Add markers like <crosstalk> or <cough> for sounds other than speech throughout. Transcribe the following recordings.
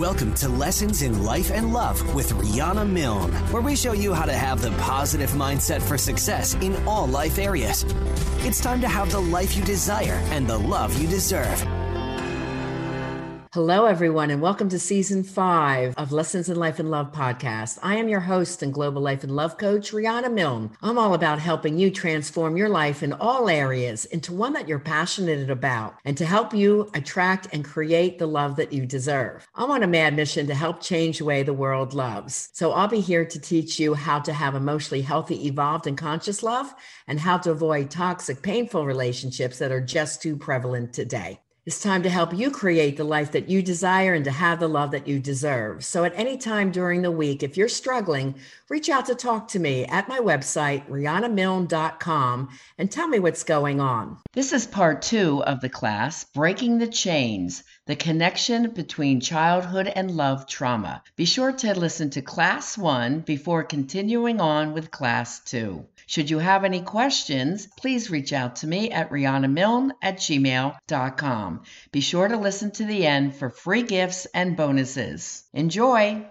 Welcome to Lessons in Life and Love with Rhonda Milne, where we show you how to have the positive mindset for success in all life areas. It's time to have the life you desire and the love you deserve. Hello, everyone, and welcome to season five of Lessons in Life and Love podcast. I am your host and global life and love coach, Rhonda Milne. I'm all about helping you transform your life in all areas into one that you're passionate about and to help you attract and create the love that you deserve. I'm on a mad mission to help change the way the world loves. So I'll be here to teach you how to have emotionally healthy, evolved, and conscious love and how to avoid toxic, painful relationships that are just too prevalent today. It's time to help you create the life that you desire and to have the love that you deserve. So, at any time during the week, if you're struggling, reach out to talk to me at my website, rhondamilne.com, and tell me what's going on. This is part two of the class Breaking the Chains The Connection Between Childhood and Love Trauma. Be sure to listen to class one before continuing on with class two. Should you have any questions, please reach out to me at rhondamilne at gmail.com. Be sure to listen to the end for free gifts and bonuses. Enjoy!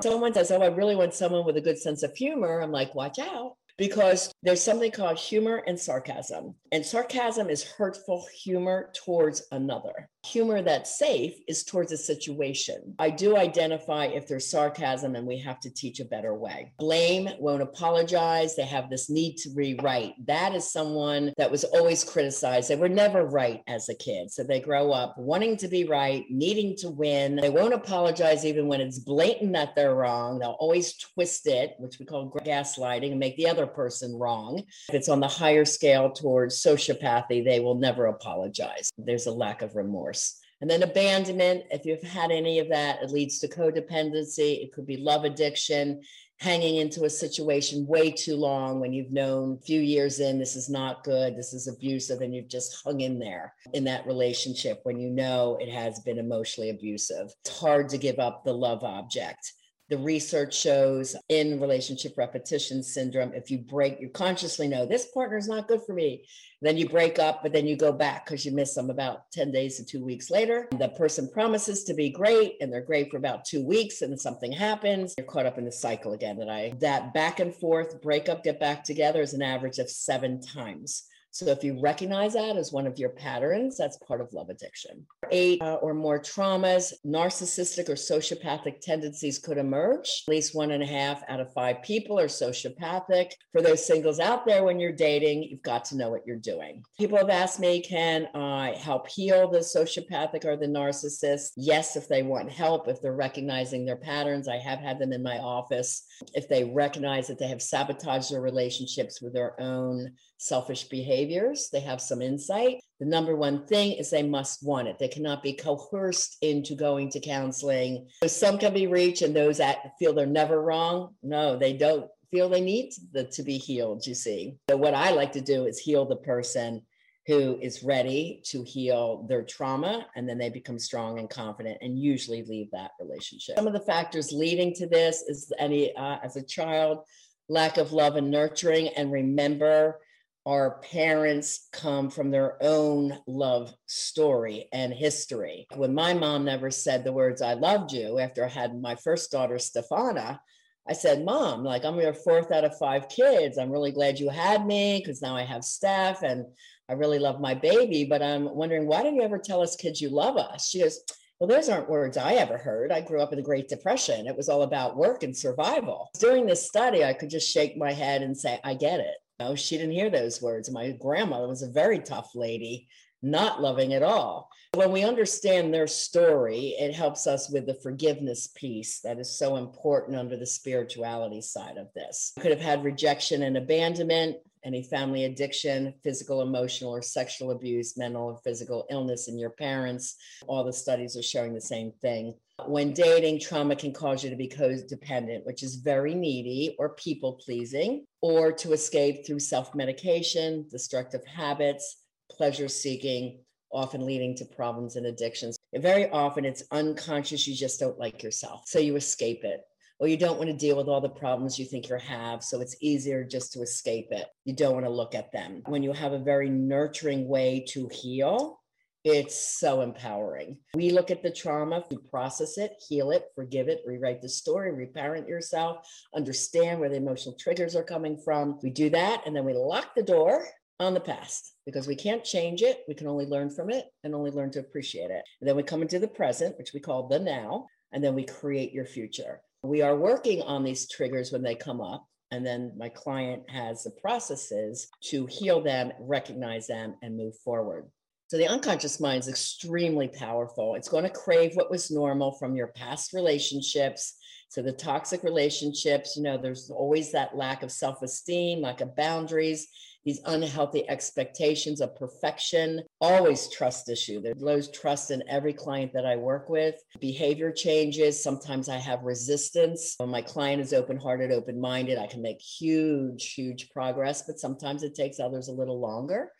Someone says, Oh, I really want someone with a good sense of humor. I'm like, Watch out because there's something called humor and sarcasm. And sarcasm is hurtful humor towards another. Humor that's safe is towards a situation. I do identify if there's sarcasm and we have to teach a better way. Blame, won't apologize. They have this need to rewrite. That is someone that was always criticized. They were never right as a kid. So they grow up wanting to be right, needing to win. They won't apologize even when it's blatant that they're wrong. They'll always twist it, which we call gaslighting, and make the other person wrong. If it's on the higher scale towards sociopathy, they will never apologize. There's a lack of remorse. And then abandonment, if you've had any of that, it leads to codependency. It could be love addiction, hanging into a situation way too long when you've known a few years in, this is not good, this is abusive, and you've just hung in there in that relationship when you know it has been emotionally abusive. It's hard to give up the love object the research shows in relationship repetition syndrome if you break you consciously know this partner is not good for me then you break up but then you go back because you miss them about 10 days to two weeks later. The person promises to be great and they're great for about two weeks and something happens. You're caught up in the cycle again that i that back and forth break up get back together is an average of seven times so if you recognize that as one of your patterns, that's part of love addiction. Eight uh, or more traumas, narcissistic or sociopathic tendencies could emerge. At least one and a half out of five people are sociopathic. For those singles out there, when you're dating, you've got to know what you're doing. People have asked me, can I help heal the sociopathic or the narcissist? Yes, if they want help, if they're recognizing their patterns. I have had them in my office. If they recognize that they have sabotaged their relationships with their own selfish behaviors. They have some insight. The number one thing is they must want it. They cannot be coerced into going to counseling. So some can be reached, and those that feel they're never wrong, no, they don't feel they need the, to be healed, you see. So, what I like to do is heal the person who is ready to heal their trauma and then they become strong and confident and usually leave that relationship. Some of the factors leading to this is any uh, as a child lack of love and nurturing and remember our parents come from their own love story and history. When my mom never said the words, I loved you, after I had my first daughter, Stefana, I said, Mom, like I'm your fourth out of five kids. I'm really glad you had me because now I have Steph and I really love my baby. But I'm wondering, why don't you ever tell us kids you love us? She goes, well, those aren't words I ever heard. I grew up in the Great Depression. It was all about work and survival. During this study, I could just shake my head and say, I get it. No, she didn't hear those words. My grandmother was a very tough lady, not loving at all. When we understand their story, it helps us with the forgiveness piece that is so important under the spirituality side of this. Could have had rejection and abandonment, any family addiction, physical, emotional, or sexual abuse, mental or physical illness in your parents. All the studies are showing the same thing. When dating, trauma can cause you to be codependent, which is very needy or people pleasing, or to escape through self medication, destructive habits, pleasure seeking, often leading to problems and addictions. very often it's unconscious, you just don't like yourself. So you escape it. or you don't want to deal with all the problems you think you have. So it's easier just to escape it. You don't want to look at them. When you have a very nurturing way to heal, it's so empowering. We look at the trauma, we process it, heal it, forgive it, rewrite the story, reparent yourself, understand where the emotional triggers are coming from. We do that and then we lock the door on the past because we can't change it. We can only learn from it and only learn to appreciate it. And then we come into the present, which we call the now, and then we create your future. We are working on these triggers when they come up. And then my client has the processes to heal them, recognize them, and move forward. So the unconscious mind is extremely powerful. It's going to crave what was normal from your past relationships. So the toxic relationships, you know, there's always that lack of self esteem, lack of boundaries, these unhealthy expectations of perfection, always trust issue. There's low trust in every client that I work with. Behavior changes. Sometimes I have resistance. When my client is open hearted, open minded, I can make huge, huge progress, but sometimes it takes others a little longer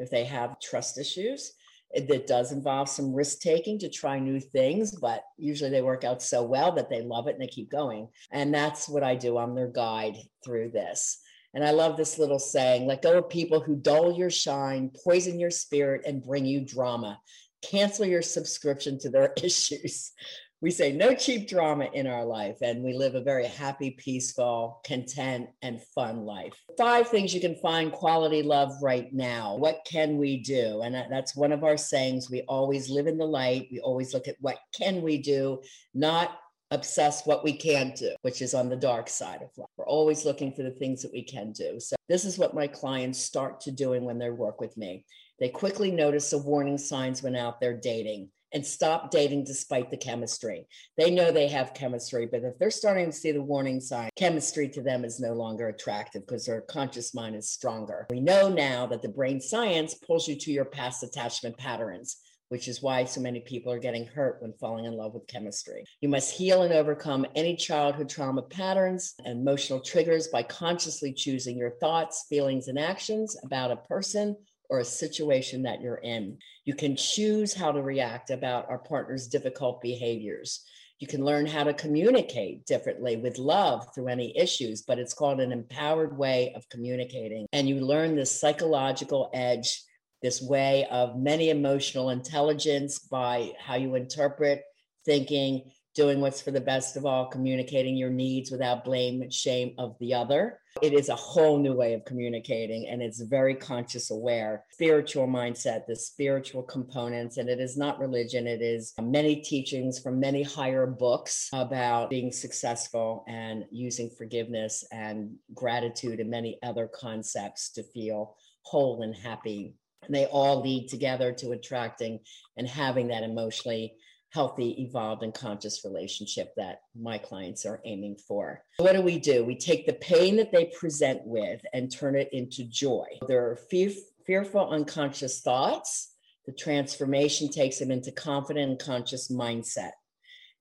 if they have trust issues. That does involve some risk taking to try new things, but usually they work out so well that they love it and they keep going. And that's what I do. I'm their guide through this. And I love this little saying let go of people who dull your shine, poison your spirit, and bring you drama. Cancel your subscription to their <laughs> issues we say no cheap drama in our life and we live a very happy peaceful content and fun life. Five things you can find quality love right now. What can we do? And that's one of our sayings. We always live in the light. We always look at what can we do not obsess what we can't do which is on the dark side of life. We're always looking for the things that we can do. So this is what my clients start to doing when they work with me. They quickly notice the warning signs when out there dating and stop dating despite the chemistry. They know they have chemistry, but if they're starting to see the warning sign, chemistry to them is no longer attractive because their conscious mind is stronger. We know now that the brain science pulls you to your past attachment patterns. Which is why so many people are getting hurt when falling in love with chemistry. You must heal and overcome any childhood trauma patterns and emotional triggers by consciously choosing your thoughts, feelings, and actions about a person or a situation that you're in. You can choose how to react about our partner's difficult behaviors. You can learn how to communicate differently with love through any issues, but it's called an empowered way of communicating. And you learn this psychological edge, this way of many emotional intelligence by how you interpret thinking, doing what's for the best of all, communicating your needs without blame and shame of the other. It is a whole new way of communicating and it's very conscious aware, spiritual mindset, the spiritual components. And it is not religion, it is many teachings from many higher books about being successful and using forgiveness and gratitude and many other concepts to feel whole and happy. And they all lead together to attracting and having that emotionally healthy, evolved, and conscious relationship that my clients are aiming for. What do we do? We take the pain that they present with and turn it into joy. There are fear, fearful, unconscious thoughts. The transformation takes them into confident and conscious mindset.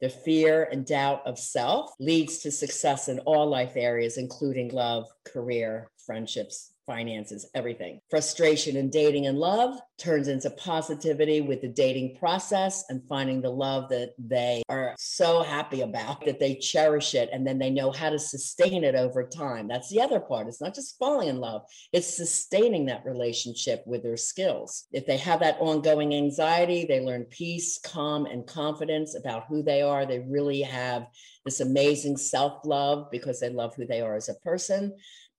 The fear and doubt of self leads to success in all life areas, including love, career, friendships, finances, everything. Frustration in dating and love turns into positivity with the dating process and finding the love that they are so happy about that they cherish it and then they know how to sustain it over time. That's the other part. It's not just falling in love, it's sustaining that relationship with their skills. If they have that ongoing anxiety, they learn peace, calm, and confidence about who they are. They really have this amazing self love because they love who they are as a person.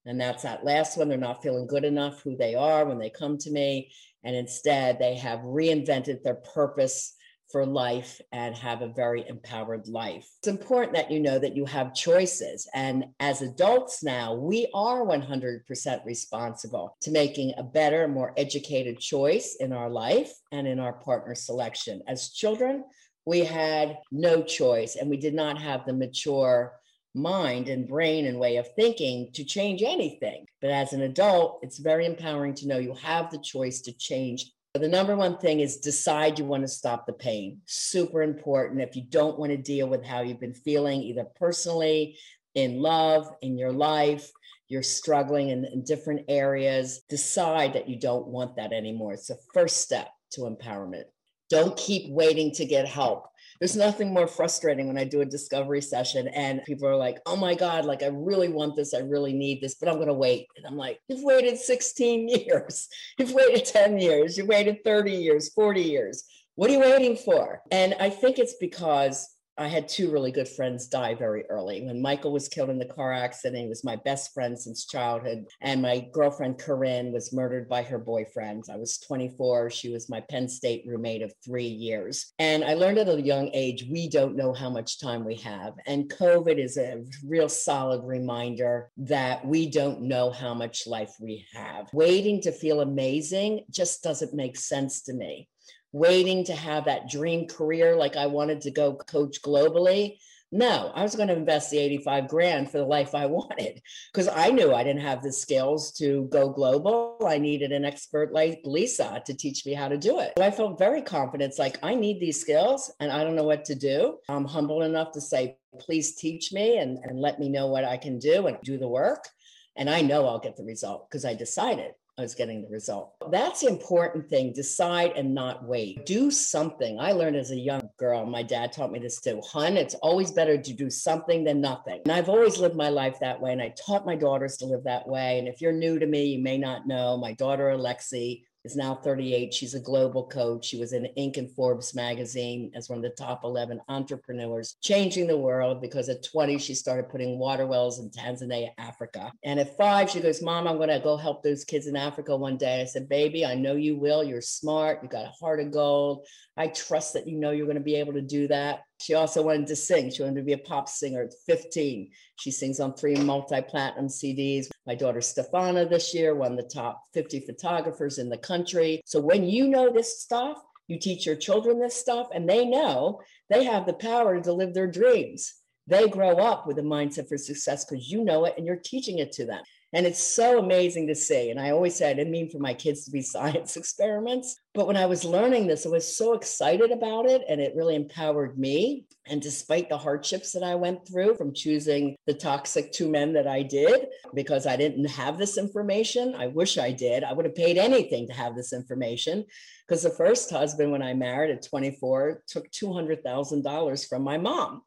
And that's that last one. They're not feeling good enough who they are when they come to me. And instead, they have reinvented their purpose for life and have a very empowered life. It's important that you know that you have choices. And as adults now, we are 100% responsible to making a better, more educated choice in our life and in our partner selection. As children, we had no choice and we did not have the mature mind and brain and way of thinking to change anything. But as an adult, it's very empowering to know you have the choice to change. The number one thing is decide you want to stop the pain. Super important. If you don't want to deal with how you've been feeling, either personally, in love, in your life, you're struggling in, in different areas, decide that you don't want that anymore. It's the first step to empowerment. Don't keep waiting to get help. There's nothing more frustrating when I do a discovery session and people are like, oh my God, like I really want this. I really need this, but I'm going to wait. And I'm like, you've waited 16 <laughs> years. You've waited 10 years. You've waited 30 years, 40 years. What are you waiting for? And I think it's because I had two really good friends die very early. When Michael was killed in the car accident, he was my best friend since childhood. And my girlfriend, Corinne, was murdered by her boyfriend. I was 24. She was my Penn State roommate of three years. And I learned at a young age, we don't know how much time we have. And COVID is a real solid reminder that we don't know how much life we have. Waiting to feel amazing just doesn't make sense to me waiting to have that dream career like I wanted to go coach globally. No, I was going to invest the 85 grand for the life I <laughs> wanted because I knew I didn't have the skills to go global. I needed an expert like Lisa to teach me how to do it. So I felt very confident. It's like, I need these skills and I don't know what to do. I'm humble enough to say, please teach me and, and let me know what I can do and do the work. And I know I'll get the result because I decided. I was getting the result. That's the important thing. Decide and not wait. Do something. I learned as a young girl, my dad taught me this too. Hun, it's always better to do something than nothing. And I've always lived my life that way. And I taught my daughters to live that way. And if you're new to me, you may not know my daughter, Alexi, is now 38. She's a global coach. She was in Inc. and Forbes magazine as one of the top 11 entrepreneurs, changing the world because at 20, she started putting water wells in Tanzania, Africa. And at five, she goes, Mom, I'm going to go help those kids in Africa one day. I said, Baby, I know you will. You're smart. You got a heart of gold. I trust that you know you're going to be able to do that. She also wanted to sing. She wanted to be a pop singer at 15. She sings on three multi platinum CDs. My daughter Stefana this year won the top 50 photographers in the country. So when you know this stuff, you teach your children this stuff, and they know they have the power to live their dreams. They grow up with a mindset for success because you know it and you're teaching it to them. And it's so amazing to see. And I always say I didn't mean for my kids to be <laughs> science experiments, but when I was learning this, I was so excited about it and it really empowered me. And despite the hardships that I went through from choosing the toxic two men that I did, because I didn't have this information, I wish I did. I would have paid anything to have this information. Because the first husband, when I married at 24, took $200,000 from my mom.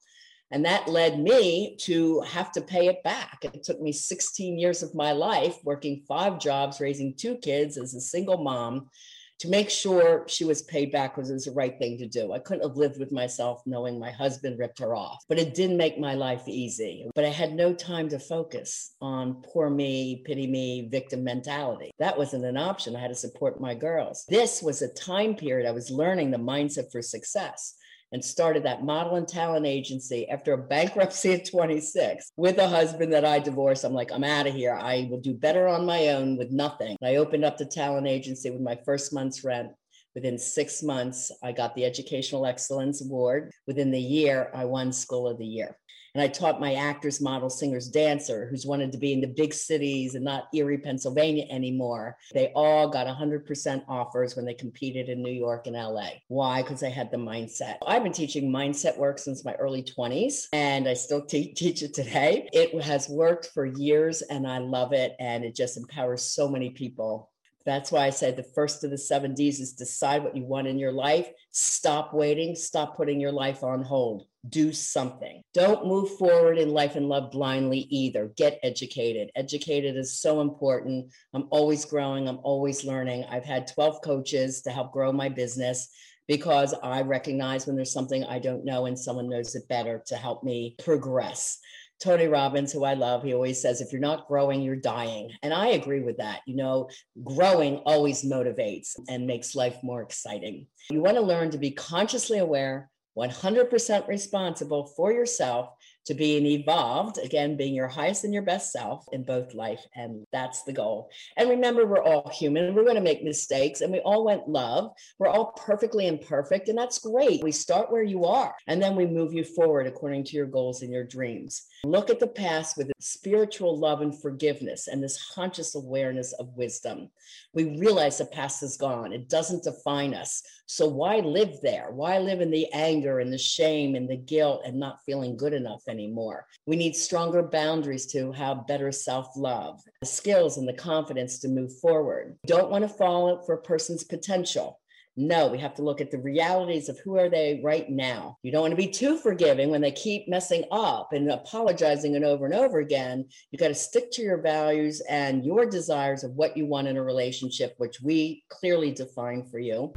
And that led me to have to pay it back. It took me 16 years of my life working five jobs, raising two kids as a single mom to make sure she was paid back because it was the right thing to do. I couldn't have lived with myself knowing my husband ripped her off, but it didn't make my life easy. But I had no time to focus on poor me, pity me, victim mentality. That wasn't an option. I had to support my girls. This was a time period I was learning the mindset for success and started that model and talent agency after a bankruptcy at 26 with a husband that I divorced. I'm like, I'm out of here. I will do better on my own with nothing. I opened up the talent agency with my first month's rent. Within six months, I got the Educational Excellence Award. Within the year, I won School of the Year. And I taught my actors, models, singers, dancer who's wanted to be in the big cities and not Erie, Pennsylvania anymore. They all got 100% offers when they competed in New York and LA. Why? Because they had the mindset. I've been teaching mindset work since my early 20s and I still te- teach it today. It has worked for years and I love it. And it just empowers so many people that's why I said the first of the seven D's is decide what you want in your life. Stop waiting. Stop putting your life on hold do something. Don't move forward in life and love blindly either. Get educated. Educated is so important. I'm always growing, I'm always learning. I've had 12 coaches to help grow my business because I recognize when there's something I don't know and someone knows it better to help me progress. Tony Robbins, who I love, he always says, if you're not growing, you're dying. And I agree with that. You know, growing always motivates and makes life more exciting. You want to learn to be consciously aware 100% responsible for yourself to being evolved, again, being your highest and your best self in both life. And that's the goal. And remember, we're all human. We're going to make mistakes and we all want love. We're all perfectly imperfect. And that's great. We start where you are and then we move you forward according to your goals and your dreams. Look at the past with spiritual love and forgiveness and this conscious awareness of wisdom. We realize the past is gone, it doesn't define us. So why live there? Why live in the anger and the shame and the guilt and not feeling good enough anymore? We need stronger boundaries to have better self love, the skills and the confidence to move forward. Don't want to fall for a person's potential No, we have to look at the realities of who are they right now. You don't want to be too forgiving when they keep messing up and apologizing and over and over again. You got to stick to your values and your desires of what you want in a relationship, which we clearly define for you.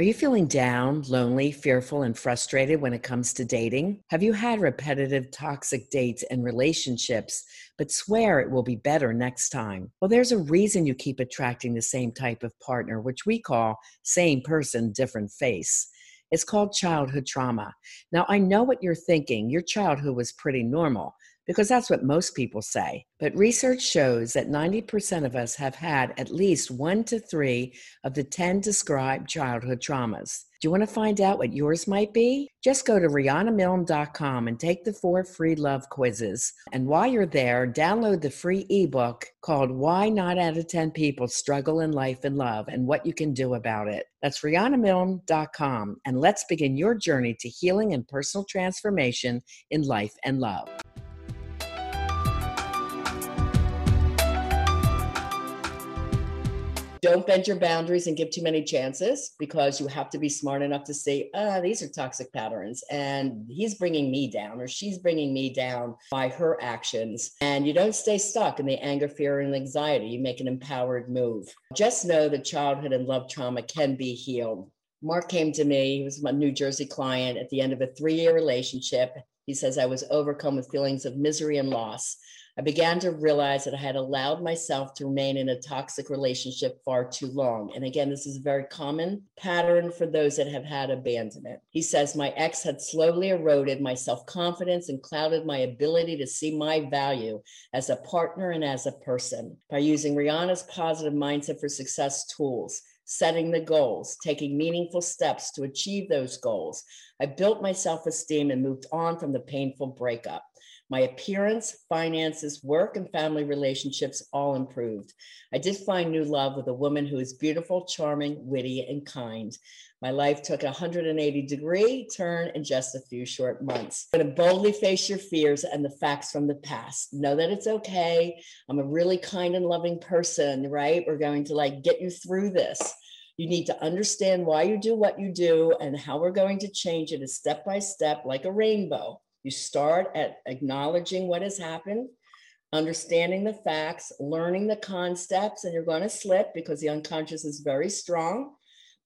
Are you feeling down, lonely, fearful, and frustrated when it comes to dating? Have you had repetitive toxic dates and relationships, but swear it will be better next time? Well, there's a reason you keep attracting the same type of partner, which we call same person, different face. It's called childhood trauma. Now, I know what you're thinking. Your childhood was pretty normal because that's what most people say. But research shows that 90% of us have had at least one to three of the 10 described childhood traumas. Do you want to find out what yours might be? Just go to RhondaMilne.com and take the four free love quizzes. And while you're there, download the free ebook called Why Not Out of 10 People Struggle in Life and Love and What You Can Do About It. That's RhondaMilne.com. And let's begin your journey to healing and personal transformation in life and love. Don't bend your boundaries and give too many chances because you have to be smart enough to say, ah, these are toxic patterns and he's bringing me down or she's bringing me down by her actions. And you don't stay stuck in the anger, fear, and anxiety. You make an empowered move. Just know that childhood and love trauma can be healed. Mark came to me, he was my New Jersey client at the end of a three year relationship. He says, I was overcome with feelings of misery and loss. I began to realize that I had allowed myself to remain in a toxic relationship far too long. And again, this is a very common pattern for those that have had abandonment. He says, My ex had slowly eroded my self confidence and clouded my ability to see my value as a partner and as a person. By using Rhonda's positive mindset for success tools, setting the goals, taking meaningful steps to achieve those goals, I built my self esteem and moved on from the painful breakup. My appearance, finances, work, and family relationships all improved. I did find new love with a woman who is beautiful, charming, witty, and kind. My life took a 180 degree turn in just a few short months. I'm going to boldly face your fears and the facts from the past. Know that it's okay. I'm a really kind and loving person, right? We're going to like get you through this. You need to understand why you do what you do and how we're going to change it is step by step, like a rainbow. You start at acknowledging what has happened, understanding the facts, learning the concepts, and you're going to slip because the unconscious is very strong.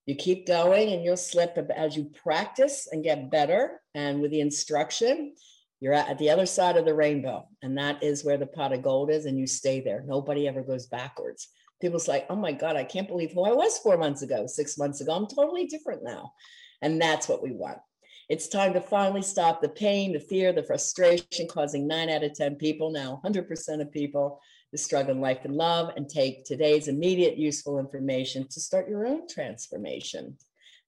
You keep going and you'll slip as you practice and get better. And with the instruction, you're at the other side of the rainbow. And that is where the pot of gold is, and you stay there. Nobody ever goes backwards. People's like, oh my God, I can't believe who I was four months ago, six months ago. I'm totally different now. And that's what we want. It's time to finally stop the pain, the fear, the frustration causing nine out of 10 people, now 100% of people, to struggle in life and love and take today's immediate useful information to start your own transformation.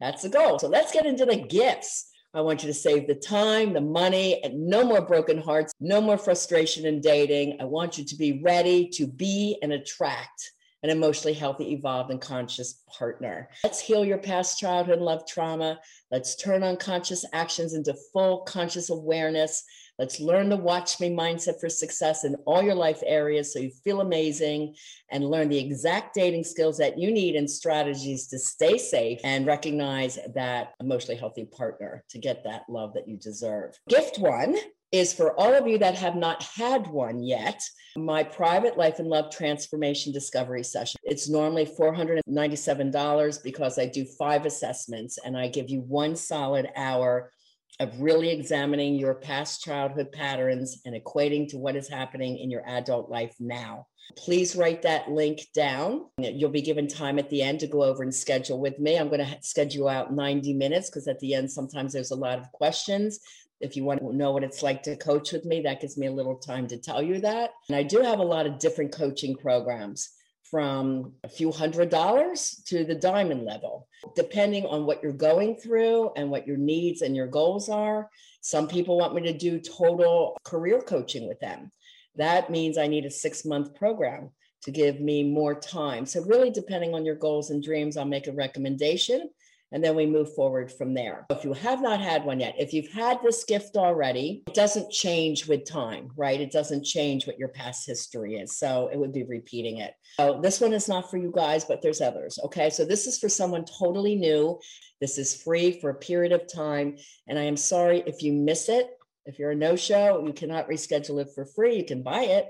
That's the goal. So let's get into the gifts. I want you to save the time, the money, and no more broken hearts, no more frustration in dating. I want you to be ready to be and attract an emotionally healthy, evolved, and conscious partner. Let's heal your past childhood love trauma. Let's turn unconscious actions into full conscious awareness. Let's learn the watch me mindset for success in all your life areas so you feel amazing and learn the exact dating skills that you need and strategies to stay safe and recognize that emotionally healthy partner to get that love that you deserve. Gift one is for all of you that have not had one yet, my private life and love transformation discovery session. It's normally $497 because I do five assessments and I give you one solid hour of really examining your past childhood patterns and equating to what is happening in your adult life now. Please write that link down. You'll be given time at the end to go over and schedule with me. I'm going to schedule out 90 minutes because at the end, sometimes there's a lot of questions if you want to know what it's like to coach with me, that gives me a little time to tell you that. And I do have a lot of different coaching programs from a few hundred dollars to the diamond level, depending on what you're going through and what your needs and your goals are. Some people want me to do total career coaching with them. That means I need a six month program to give me more time. So, really, depending on your goals and dreams, I'll make a recommendation and then we move forward from there. If you have not had one yet, if you've had this gift already, it doesn't change with time, right? It doesn't change what your past history is. So it would be repeating it. So this one is not for you guys, but there's others. Okay. So this is for someone totally new. This is free for a period of time. And I am sorry if you miss it. If you're a no show, you cannot reschedule it for free. You can buy it.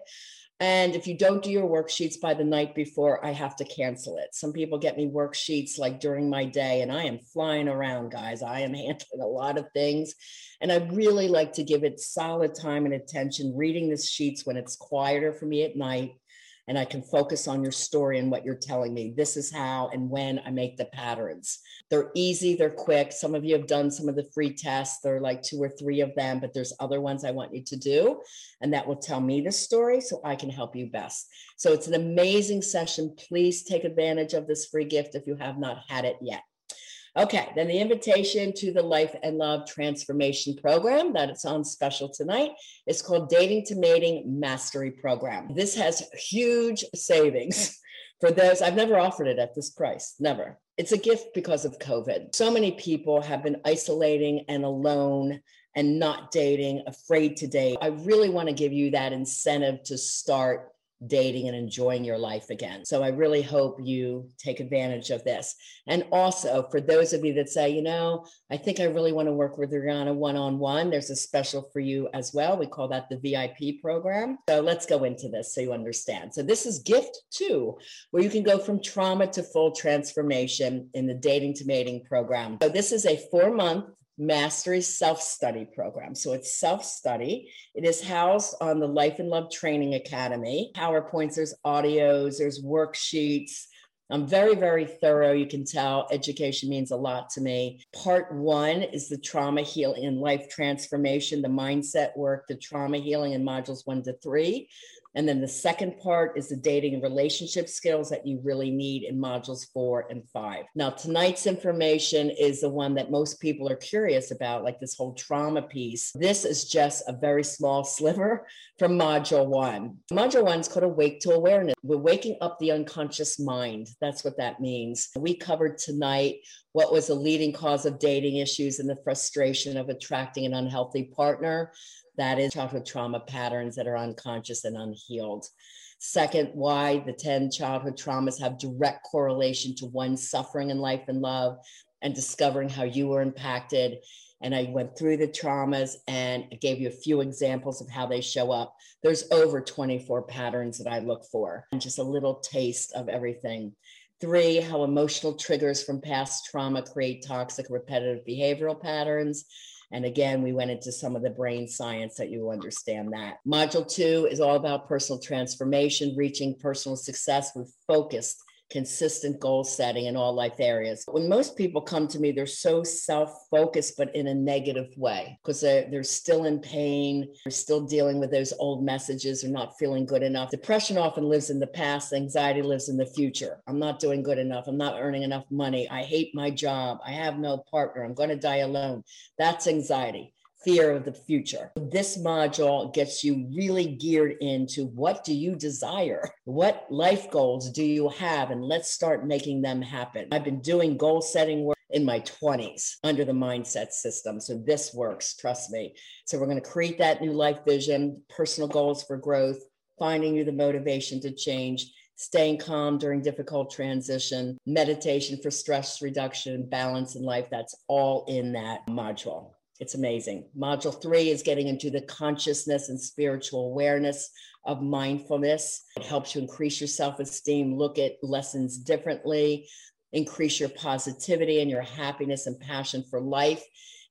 And if you don't do your worksheets by the night before, I have to cancel it. Some people get me worksheets like during my day, and I am flying around, guys. I am <laughs> handling a lot of things. And I really like to give it solid time and attention reading the sheets when it's quieter for me at night and I can focus on your story and what you're telling me. This is how and when I make the patterns. They're easy, they're quick. Some of you have done some of the free tests. There are like two or three of them, but there's other ones I want you to do. And that will tell me the story so I can help you best. So it's an amazing session. Please take advantage of this free gift if you have not had it yet. Okay, then the invitation to the Life and Love Transformation Program that it's on special tonight is called Dating to Mating Mastery Program. This has huge savings for those. I've never offered it at this price, never. It's a gift because of COVID. So many people have been isolating and alone and not dating, afraid to date. I really want to give you that incentive to start dating and enjoying your life again. So I really hope you take advantage of this. And also for those of you that say, you know, I think I really want to work with Rhonda one on one, there's a special for you as well. We call that the VIP program. So let's go into this so you understand. So this is gift two, where you can go from trauma to full transformation in the dating to mating program. So this is a four month Mastery Self Study Program. So it's self study. It is housed on the Life and Love Training Academy. PowerPoints, there's audios, there's worksheets. I'm very, very thorough. You can tell education means a lot to me. Part one is the trauma healing and life transformation, the mindset work, the trauma healing in modules one to three. And then the second part is the dating and relationship skills that you really need in modules four and five. Now, tonight's information is the one that most people are curious about, like this whole trauma piece. This is just a very small <laughs> sliver from module one. Module one is called Awake to Awareness. We're waking up the unconscious mind. That's what that means. We covered tonight what was the leading cause of dating issues and the frustration of attracting an unhealthy partner. That is childhood trauma patterns that are unconscious and unhealed. Second, why the 10 childhood traumas have direct correlation to one suffering in life and love and discovering how you were impacted. And I went through the traumas and I gave you a few examples of how they show up. There's over 24 patterns that I look for, and just a little taste of everything. Three, how emotional triggers from past trauma create toxic repetitive behavioral patterns. And again, we went into some of the brain science that you understand that. Module two is all about personal transformation, reaching personal success with focused consistent goal setting in all life areas. When most people come to me, they're so self focused, but in a negative way because they're, they're still in pain, they're still dealing with those old messages, they're not feeling good enough. Depression often lives in the past, anxiety lives in the future. I'm not doing good enough, I'm not earning enough money, I hate my job, I have no partner, I'm going to die alone. That's anxiety fear of the future. This module gets you really geared into what do you desire? What life goals do you have? And let's start making them happen. I've been doing goal setting work in my 20s under the mindset system. So this works, trust me. So we're going to create that new life vision, personal goals for growth, finding you the motivation to change staying calm during difficult transition, meditation for stress reduction, balance in life. That's all in that module. It's amazing. Module three is getting into the consciousness and spiritual awareness of mindfulness. It helps you increase your self esteem, look at lessons differently, increase your positivity and your happiness and passion for life.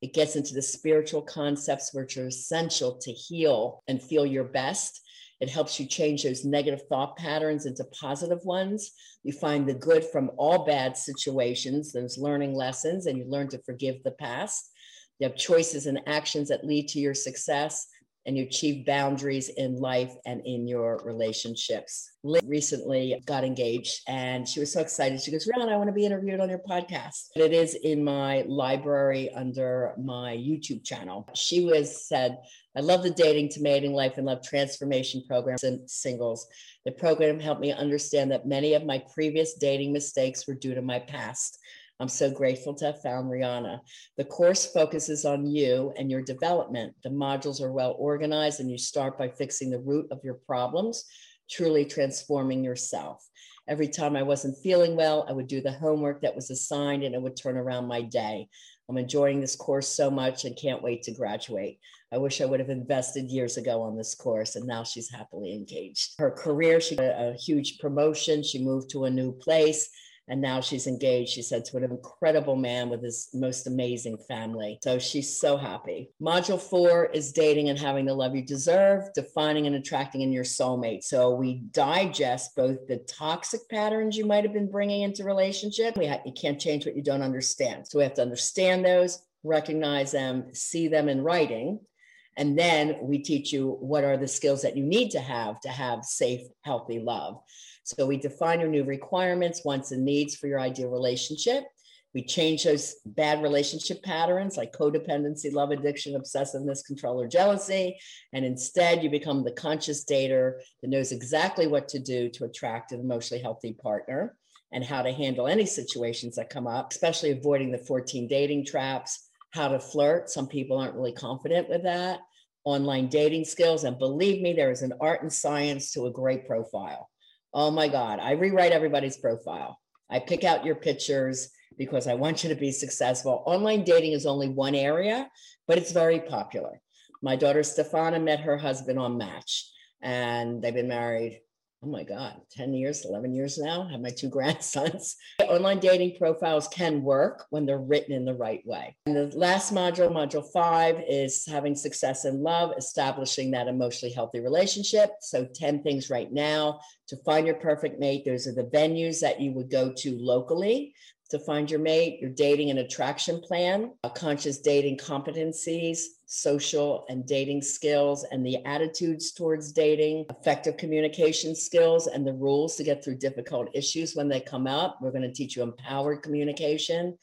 It gets into the spiritual concepts which are essential to heal and feel your best. It helps you change those negative thought patterns into positive ones. You find the good from all bad situations, those learning lessons, and you learn to forgive the past. You have choices and actions that lead to your success, and you achieve boundaries in life and in your relationships. Liz recently got engaged and she was so excited. She goes, Ron, I want to be interviewed on your podcast. It is in my library under my YouTube channel. She was said, I love the dating to mating life and love transformation programs and singles. The program helped me understand that many of my previous dating mistakes were due to my past. I'm so grateful to have found Rhonda. The course focuses on you and your development. The modules are well organized, and you start by fixing the root of your problems, truly transforming yourself. Every time I wasn't feeling well, I would do the homework that was assigned and it would turn around my day. I'm enjoying this course so much and can't wait to graduate. I wish I would have invested years ago on this course, and now she's happily engaged. Her career, she got a huge promotion. She moved to a new place and now she's engaged, she said, to an incredible man with his most amazing family. So she's so happy. Module four is dating and having the love you deserve, defining and attracting in your soulmate. So we digest both the toxic patterns you might have been bringing into relationship. We ha- you can't change what you don't understand. So we have to understand those, recognize them, see them in writing. And then we teach you what are the skills that you need to have to have safe, healthy love. So we define your new requirements, wants, and needs for your ideal relationship. We change those bad relationship patterns like codependency, love addiction, obsessiveness, control, or jealousy. And instead, you become the conscious dater that knows exactly what to do to attract an emotionally healthy partner and how to handle any situations that come up, especially avoiding the 14 dating traps, how to flirt. Some people aren't really confident with that, online dating skills. And believe me, there is an art and science to a great profile. Oh my God, I rewrite everybody's profile. I pick out your pictures because I want you to be successful. Online dating is only one area, but it's very popular. My daughter Stefana met her husband on Match, and they've been married oh my God, 10 years, 11 years now, I have my two <laughs> grandsons. Online dating profiles can work when they're written in the right way. And the last module, module five, is having success in love, establishing that emotionally healthy relationship. So 10 things right now to find your perfect mate. Those are the venues that you would go to locally to find your mate, your dating and attraction plan, conscious dating competencies, social and dating skills, and the attitudes towards dating, effective communication skills, and the rules to get through difficult issues when they come up. We're going to teach you empowered communication.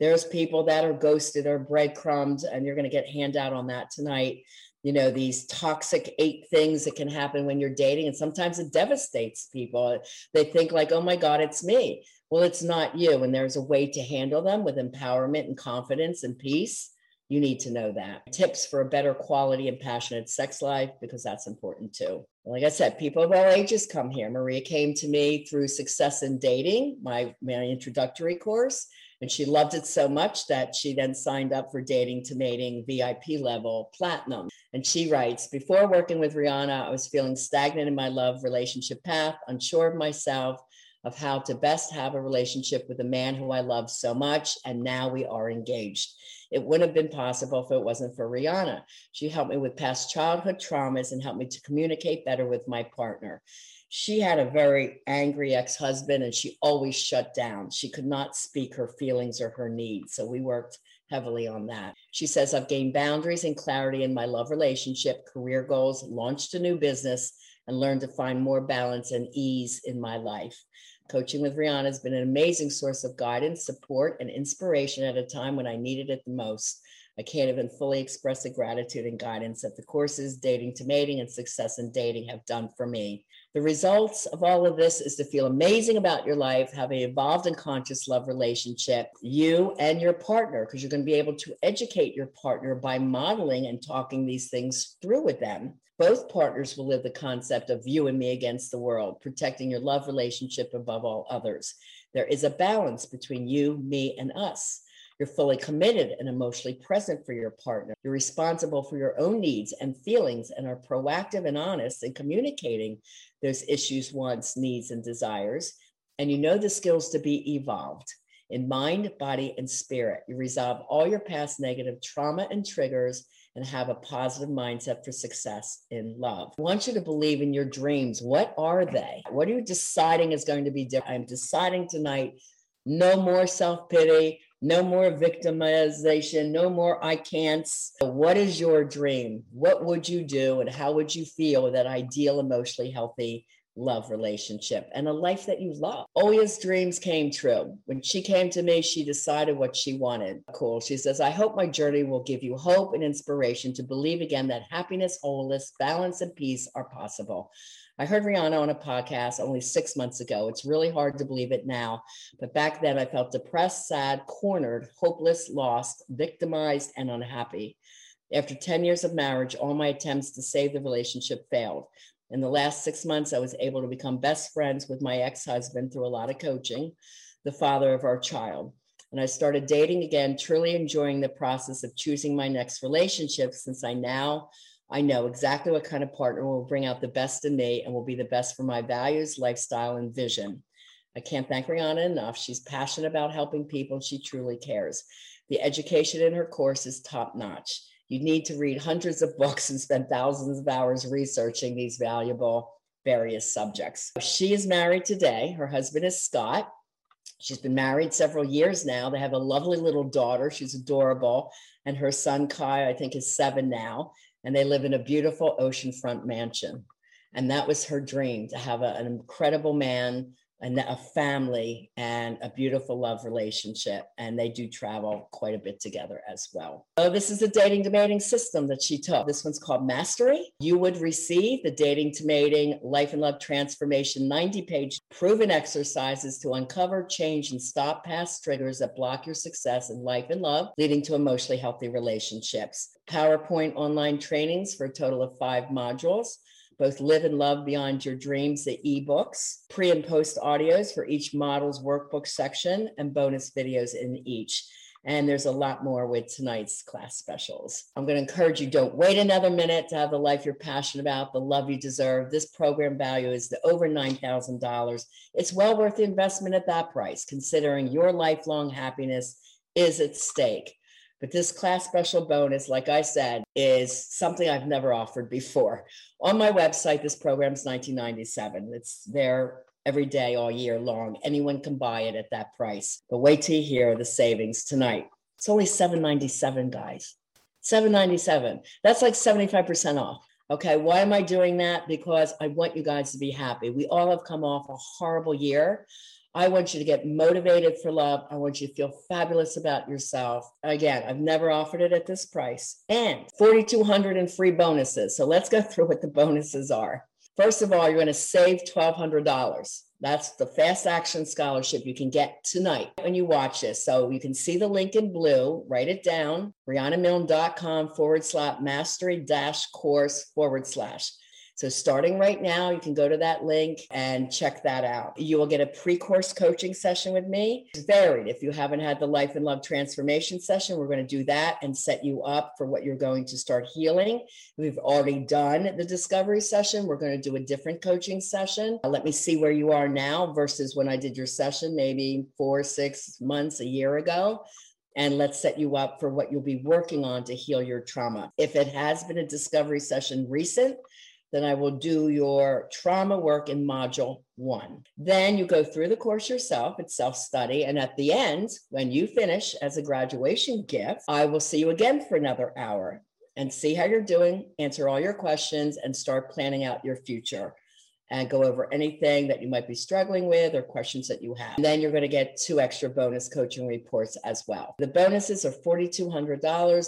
There's people that are ghosted or breadcrumbs, and you're going to get handout on that tonight. You know, these toxic eight things that can happen when you're dating, and sometimes it devastates people. They think, like, oh my God, it's me well, it's not you. And there's a way to handle them with empowerment and confidence and peace. You need to know that. Tips for a better quality and passionate sex life, because that's important too. Like I said, people of all ages come here. Maria came to me through Success in Dating, my, my introductory course, and she loved it so much that she then signed up for Dating to Mating VIP level platinum. And she writes Before working with Rhonda, I was feeling stagnant in my love relationship path, unsure of myself, of how to best have a relationship with a man who I love so much. And now we are engaged. It wouldn't have been possible if it wasn't for Rhonda. She helped me with past childhood traumas and helped me to communicate better with my partner. She had a very angry ex husband and she always shut down. She could not speak her feelings or her needs. So we worked heavily on that. She says, I've gained boundaries and clarity in my love relationship, career goals, launched a new business, and learn to find more balance and ease in my life. Coaching with Rhonda has been an amazing source of guidance, support, and inspiration at a time when I needed it the most. I can't even fully express the gratitude and guidance that the courses, Dating to Mating, and Success in Dating have done for me. The results of all of this is to feel amazing about your life, have an evolved and conscious love relationship, you and your partner, because you're going to be able to educate your partner by modeling and talking these things through with them. Both partners will live the concept of you and me against the world, protecting your love relationship above all others. There is a balance between you, me, and us. You're fully committed and emotionally present for your partner. You're responsible for your own needs and feelings and are proactive and honest in communicating those issues, wants, needs, and desires. And you know the skills to be evolved in mind, body, and spirit. You resolve all your past negative trauma and triggers and have a positive mindset for success in love. I want you to believe in your dreams. What are they? What are you deciding is going to be different? I'm deciding tonight no more self pity, no more victimization, no more I can't. What is your dream? What would you do and how would you feel with that ideal, emotionally healthy love relationship and a life that you love. Oya's dreams came true. When she came to me, she decided what she wanted. Cool. She says, I hope my journey will give you hope and inspiration to believe again that happiness, wholeness, balance, and peace are possible. I heard Rhonda on a podcast only six months ago. It's really hard to believe it now. But back then, I felt depressed, sad, cornered, hopeless, lost, victimized, and unhappy. After 10 years of marriage, all my attempts to save the relationship failed. In the last six months, I was able to become best friends with my ex husband through a lot of coaching, the father of our child. And I started dating again, truly enjoying the process of choosing my next relationship since I now I know exactly what kind of partner will bring out the best in me and will be the best for my values, lifestyle, and vision. I can't thank Rhonda enough. She's passionate about helping people. She truly cares. The education in her course is top notch. You need to read hundreds of books and spend thousands of hours researching these valuable various subjects. She is married today. Her husband is Scott. She's been married several years now. They have a lovely little daughter. She's adorable. And her son, Kai, I think, is seven now and they live in a beautiful oceanfront mansion. And that was her dream to have a, an incredible man and a family and a beautiful love relationship. And they do travel quite a bit together as well. So, this is the dating to mating system that she took. This one's called Mastery. You would receive the dating to mating life and love transformation 90 page proven exercises to uncover, change, and stop past triggers that block your success in life and love, leading to emotionally healthy relationships. PowerPoint online trainings for a total of five modules both Live and Love Beyond Your Dreams, the ebooks, pre and post audios for each model's workbook section, and bonus videos in each. And there's a lot more with tonight's class specials. I'm going to encourage you don't wait another minute to have the life you're passionate about, the love you deserve. This program value is the over $9,000. It's well worth the investment at that price, considering your lifelong happiness is at stake. But this class special bonus, like I said, is something I've never offered before. On my website, this program is 1997. It's there every day all year long. Anyone can buy it at that price. But wait till you hear the savings tonight. It's only 797, guys. 797. That's like 75% off. Okay, why am I doing that? Because I want you guys to be happy. We all have come off a horrible year. I want you to get motivated for love. I want you to feel fabulous about yourself. Again, I've never offered it at this price. And 4200 in free bonuses. So let's go <laughs> through what the bonuses are. First of all, you're going to save $1200. That's the fast action scholarship you can get tonight when you watch this. So you can see the link in blue, write it down, rhondamilne.com forward slash mastery dash course forward slash. So, starting right now, you can go to that link and check that out. You will get a pre course coaching session with me. It's varied. If you haven't had the Life and Love Transformation session, we're going to do that and set you up for what you're going to start healing. We've already done the discovery session. We're going to do a different coaching session. Let me see where you are now versus when I did your session, maybe four, six months, a year ago and let's set you up for what you'll be working on to heal your trauma. If it has been a discovery session recent, then I will do your trauma work in module one. Then you go through the course yourself, it's self study. And at the end, when you finish as a graduation gift, I will see you again for another hour and see how you're doing, answer all your questions, and start planning out your future and go over anything that you might be struggling with or questions that you have. And then you're going to get two extra bonus coaching reports as well. The bonuses are $4,200.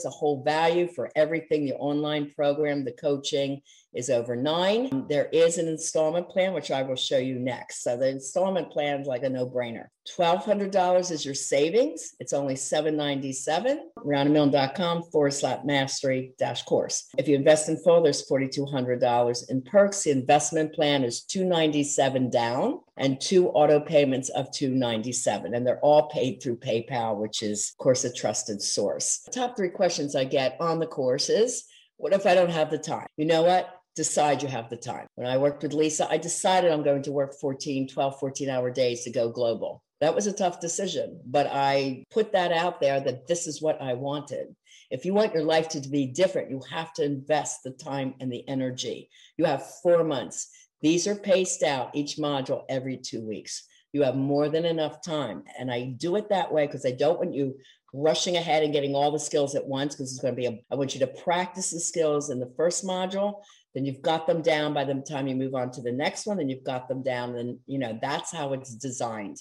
The whole value for everything, the online program, the coaching is over nine. Um, there is an installment plan, which I will show you next. So the installment plan is like a no brainer. $1,200 is your savings. It's only $797. RhondaMilne.com forward slash mastery dash course. If you invest in full, there's $4,200 in perks. The investment plan is 297 down and two auto payments of 297. And they're all paid through PayPal, which is, of course, a trusted source. The top three questions I get on the course is, what if I don't have the time? You know what? Decide you have the time. When I worked with Lisa, I decided I'm going to work 14, 12, 14 hour days to go global. That was a tough decision, but I put that out there that this is what I wanted. If you want your life to be different, you have to invest the time and the energy. You have four months. These are paced out each module every two weeks. You have more than enough time. And I do it that way because I don't want you rushing ahead and getting all the skills at once because it's going to be a, I want you to practice the skills in the first module then you've got them down by the time you move on to the next one then you've got them down and you know that's how it's designed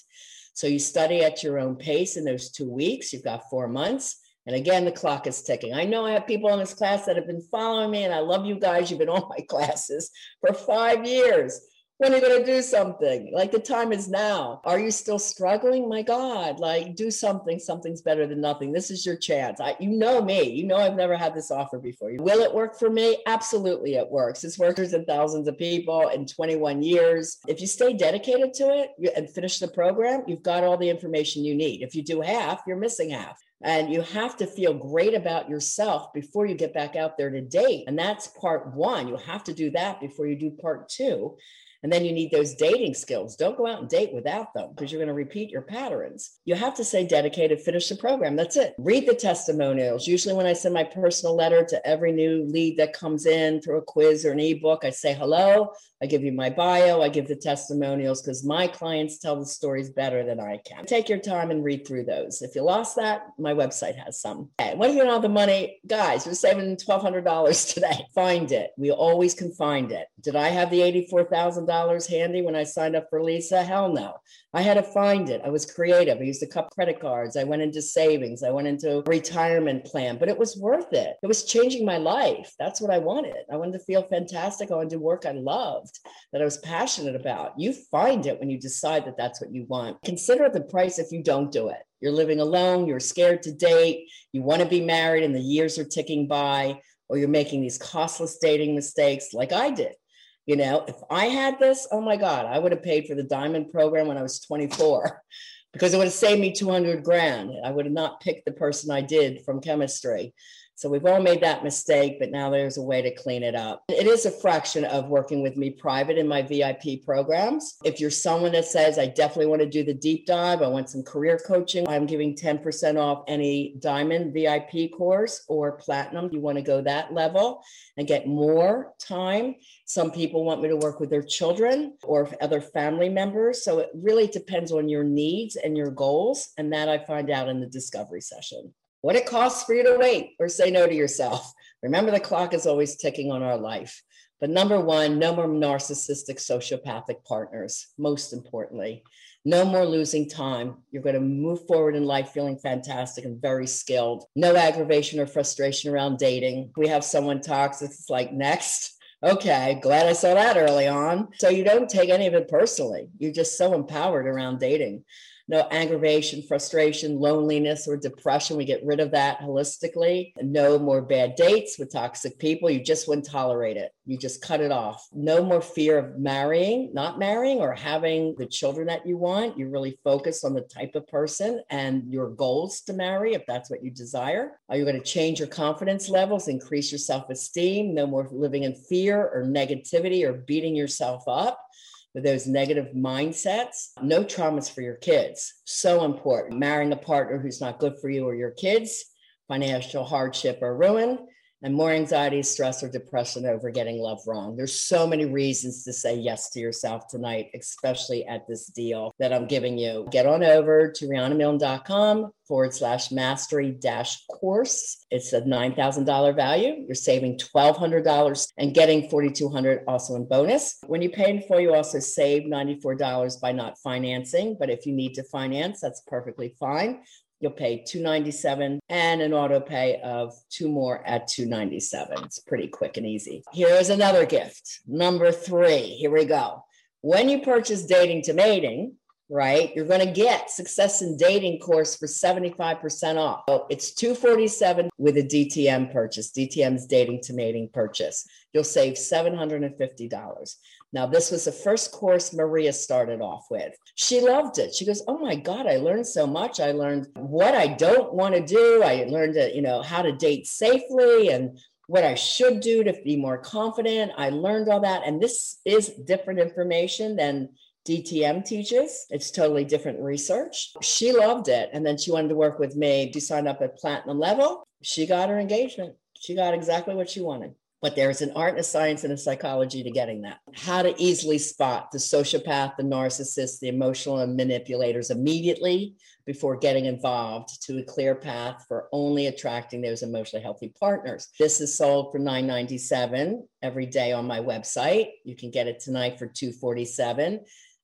so you study at your own pace in those two weeks you've got four months And again, the clock is ticking. I know I have people in this class that have been following me, and I love you guys. You've been on <laughs> my classes for five years. When are you going to do something? Like the time is now. Are you still struggling? My God, like do something. Something's better than nothing. This is your chance. I, you know me. You know I've never had this offer before. Will it work for me? Absolutely, it works. It's worked for thousands of people in 21 years. If you stay dedicated to it and finish the program, you've got all the information you need. If you do half, you're missing half. And you have to feel great about yourself before you get back out there to date. And that's part one. You have to do that before you do part two. And then you need those dating skills. Don't go out and date without them because you're going to repeat your patterns. You have to say dedicated, finish the program. That's it. Read the testimonials. Usually, when I send my personal letter to every new lead that comes in through a quiz or an ebook, I say hello. I give you my bio, I give the testimonials because my clients tell the stories better than I can. Take your time and read through those. If you lost that, my website has some. Okay, what do you know the money? Guys, we're saving $1,200 today. Find it. We always can find it. Did I have the $84,000 handy when I signed up for Lisa? Hell no. I had to find it. I was creative. I used a couple credit cards. I went into savings. I went into retirement plan, but it was worth it. It was changing my life. That's what I wanted. I wanted to feel fantastic. I wanted to work I loved, that I was passionate about. You find it when you decide that that's what you want. Consider the price if you don't do it. You're living alone. You're scared to date. You want to be married and the years are ticking by, or you're making these costless dating mistakes like I did. You know, if I had this, oh my God, I would have paid for the diamond program when I was 24 <laughs> because it would have saved me 200 grand. I would have not picked the person I did from chemistry. So we've all made that mistake, but now there's a way to clean it up. It is a fraction of working with me private in my VIP programs. If you're someone that says, I definitely want to do the deep dive, I want some career coaching, I'm giving 10% off any diamond VIP course or platinum. You want to go that level and get more time. Some people want me to work with their children or other family members. So it really depends on your needs and your goals. And that I find out in the discovery session what it costs for you to wait or say no to yourself. Remember, the clock is always ticking on our life. But number one, no more narcissistic sociopathic partners, most importantly. No more losing time. You're going to move forward in life feeling fantastic and very skilled. No aggravation or frustration around dating. We have someone toxic, it's like, next. Okay, glad I saw that early on. So you don't take any of it personally. You're just so empowered around dating no aggravation, frustration, loneliness, or depression. We get rid of that holistically. No more bad dates with toxic people. You just wouldn't tolerate it. You just cut it off. No more fear of marrying, not marrying, or having the children that you want. You really focus on the type of person and your goals to marry, if that's what you desire. Are you going to change your confidence levels, increase your self esteem? No more living in fear or negativity or beating yourself up those negative mindsets. No traumas for your kids. So important. Marrying a partner who's not good for you or your kids, financial hardship or ruin, and more anxiety, stress, or depression over getting love wrong. There's so many reasons to say yes to yourself tonight, especially at this deal that I'm giving you. Get on over to RhondaMilne.com forward slash mastery dash course. It's a $9,000 value. You're saving $1,200 and getting $4,200 also in bonus. When you pay in full, you also save $94 by not financing. But if you need to finance, that's perfectly fine you'll pay 297 and an auto pay of two more at 297 it's pretty quick and easy. Here's another gift number three. Here we go. When you purchase dating to mating right you're going to get success in dating course for 75% off. So it's 247 with a dtm purchase dtm's dating to mating purchase. You'll save $750 now, this was the first course Maria started off with. She loved it. She goes, Oh my God, I learned so much. I learned what I don't want to do. I learned, you know, how to date safely and what I should do to be more confident. I learned all that. And this is different information than DTM teaches. It's totally different research. She loved it. And then she wanted to work with me. She signed up at platinum level. She got her engagement. She got exactly what she wanted but there's an art and a science and a psychology to getting that. How to easily spot the sociopath, the narcissist, the emotional manipulators immediately before getting involved to a clear path for only attracting those emotionally healthy partners. This is sold for $9.97 every day on my website. You can get it tonight for 247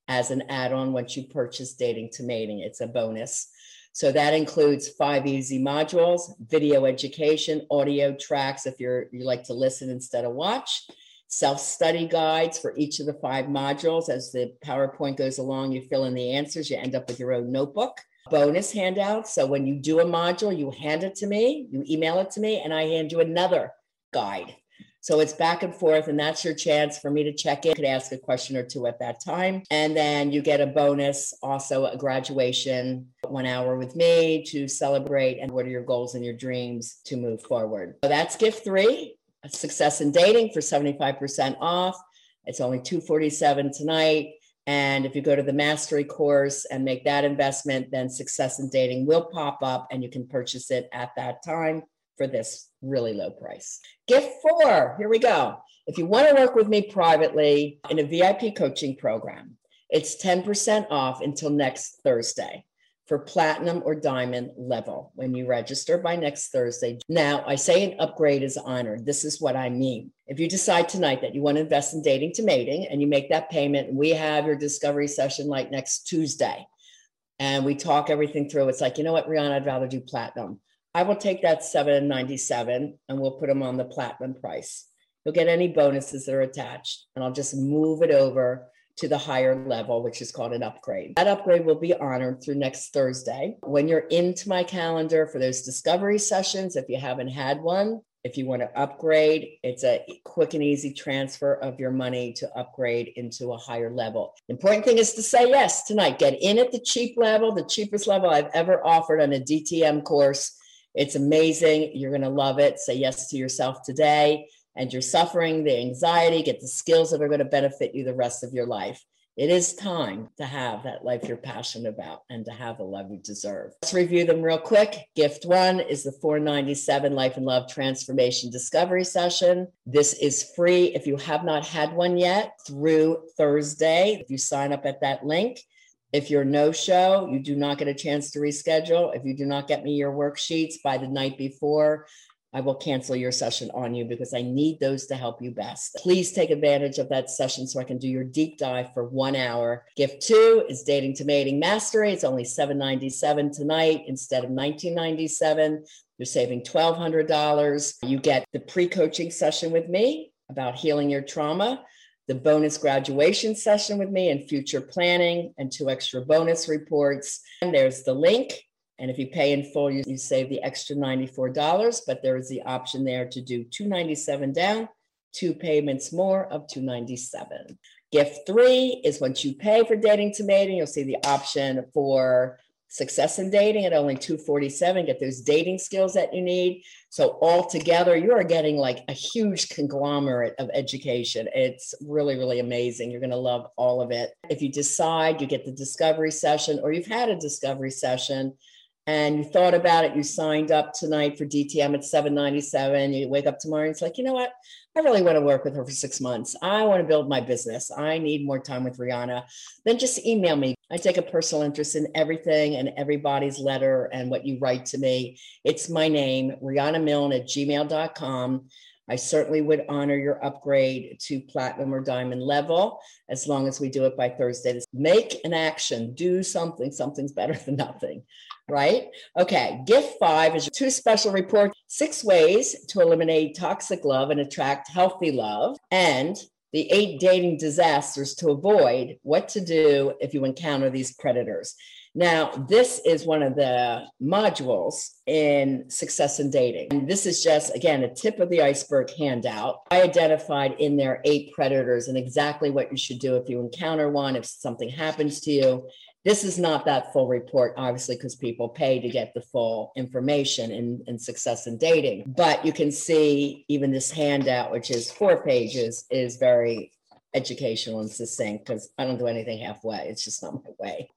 as an add-on once you purchase dating to mating. It's a bonus. So that includes five easy modules, video education, audio tracks if you're you like to listen instead of watch, self-study guides for each of the five modules. As the PowerPoint goes along, you fill in the answers, you end up with your own notebook. Bonus handouts. So when you do a module, you hand it to me, you email it to me, and I hand you another guide so it's back and forth, and that's your chance for me to check in. You could ask a question or two at that time. And then you get a bonus, also a graduation, one hour with me to celebrate. And what are your goals and your dreams to move forward? So that's gift three success in dating for 75% off. It's only 247 tonight. And if you go to the mastery course and make that investment, then success in dating will pop up and you can purchase it at that time for this really low price. Gift four, here we go. If you want to work with me privately in a VIP coaching program, it's 10% off until next Thursday for platinum or diamond level when you register by next Thursday. Now, I say an upgrade is honored. This is what I mean. If you decide tonight that you want to invest in dating to mating and you make that payment, and we have your discovery session like next Tuesday and we talk everything through. It's like, you know what, Rhonda, I'd rather do platinum. I will take that 797 and we'll put them on the platinum price. You'll get any bonuses that are attached, and I'll just move it over to the higher level, which is called an upgrade. That upgrade will be honored through next Thursday. When you're into my calendar for those discovery sessions, if you haven't had one, if you want to upgrade, it's a quick and easy transfer of your money to upgrade into a higher level. The important thing is to say yes tonight. Get in at the cheap level, the cheapest level I've ever offered on a DTM course it's amazing. You're going to love it. Say yes to yourself today and you're suffering the anxiety, get the skills that are going to benefit you the rest of your life. It is time to have that life you're passionate about and to have the love you deserve. Let's review them real quick. Gift one is the 497 Life and Love Transformation Discovery Session. This is free if you have not had one yet through Thursday. If you sign up at that link, if you're no show, you do not get a chance to reschedule. If you do not get me your worksheets by the night before, I will cancel your session on you because I need those to help you best. Please take advantage of that session so I can do your deep dive for one hour. Gift two is Dating to Mating Mastery. It's only 797 tonight instead of 1997. You're saving $1,200. You get the pre coaching session with me about healing your trauma the bonus graduation session with me and future planning and two extra bonus reports. And there's the link. And if you pay in full, you, you save the extra $94, but there is the option there to do 297 down, two payments more of 297. Gift three is once you pay for dating to mating, you'll see the option for success in dating at only 247 get those dating skills that you need so all together you are getting like a huge conglomerate of education it's really really amazing you're going to love all of it if you decide you get the discovery session or you've had a discovery session and you thought about it, you signed up tonight for DTM at 797. You wake up tomorrow and it's like, you know what? I really want to work with her for six months. I want to build my business. I need more time with Rhonda. Then just email me. I take a personal interest in everything and everybody's letter and what you write to me. It's my name, Rhonda Milne at gmail.com. I certainly would honor your upgrade to platinum or diamond level as long as we do it by Thursday. Make an action, do something. Something's better than nothing, right? Okay, gift five is two special reports six ways to eliminate toxic love and attract healthy love, and the eight dating disasters to avoid, what to do if you encounter these predators. Now, this is one of the modules in success in dating. And this is just, again, a tip of the iceberg handout. I identified in there eight predators and exactly what you should do if you encounter one, if something happens to you. This is not that full report, obviously, because people pay to get the full information in, in success in dating. But you can see even this handout, which is four pages, is very educational and succinct because I don't do anything halfway. It's just not my way.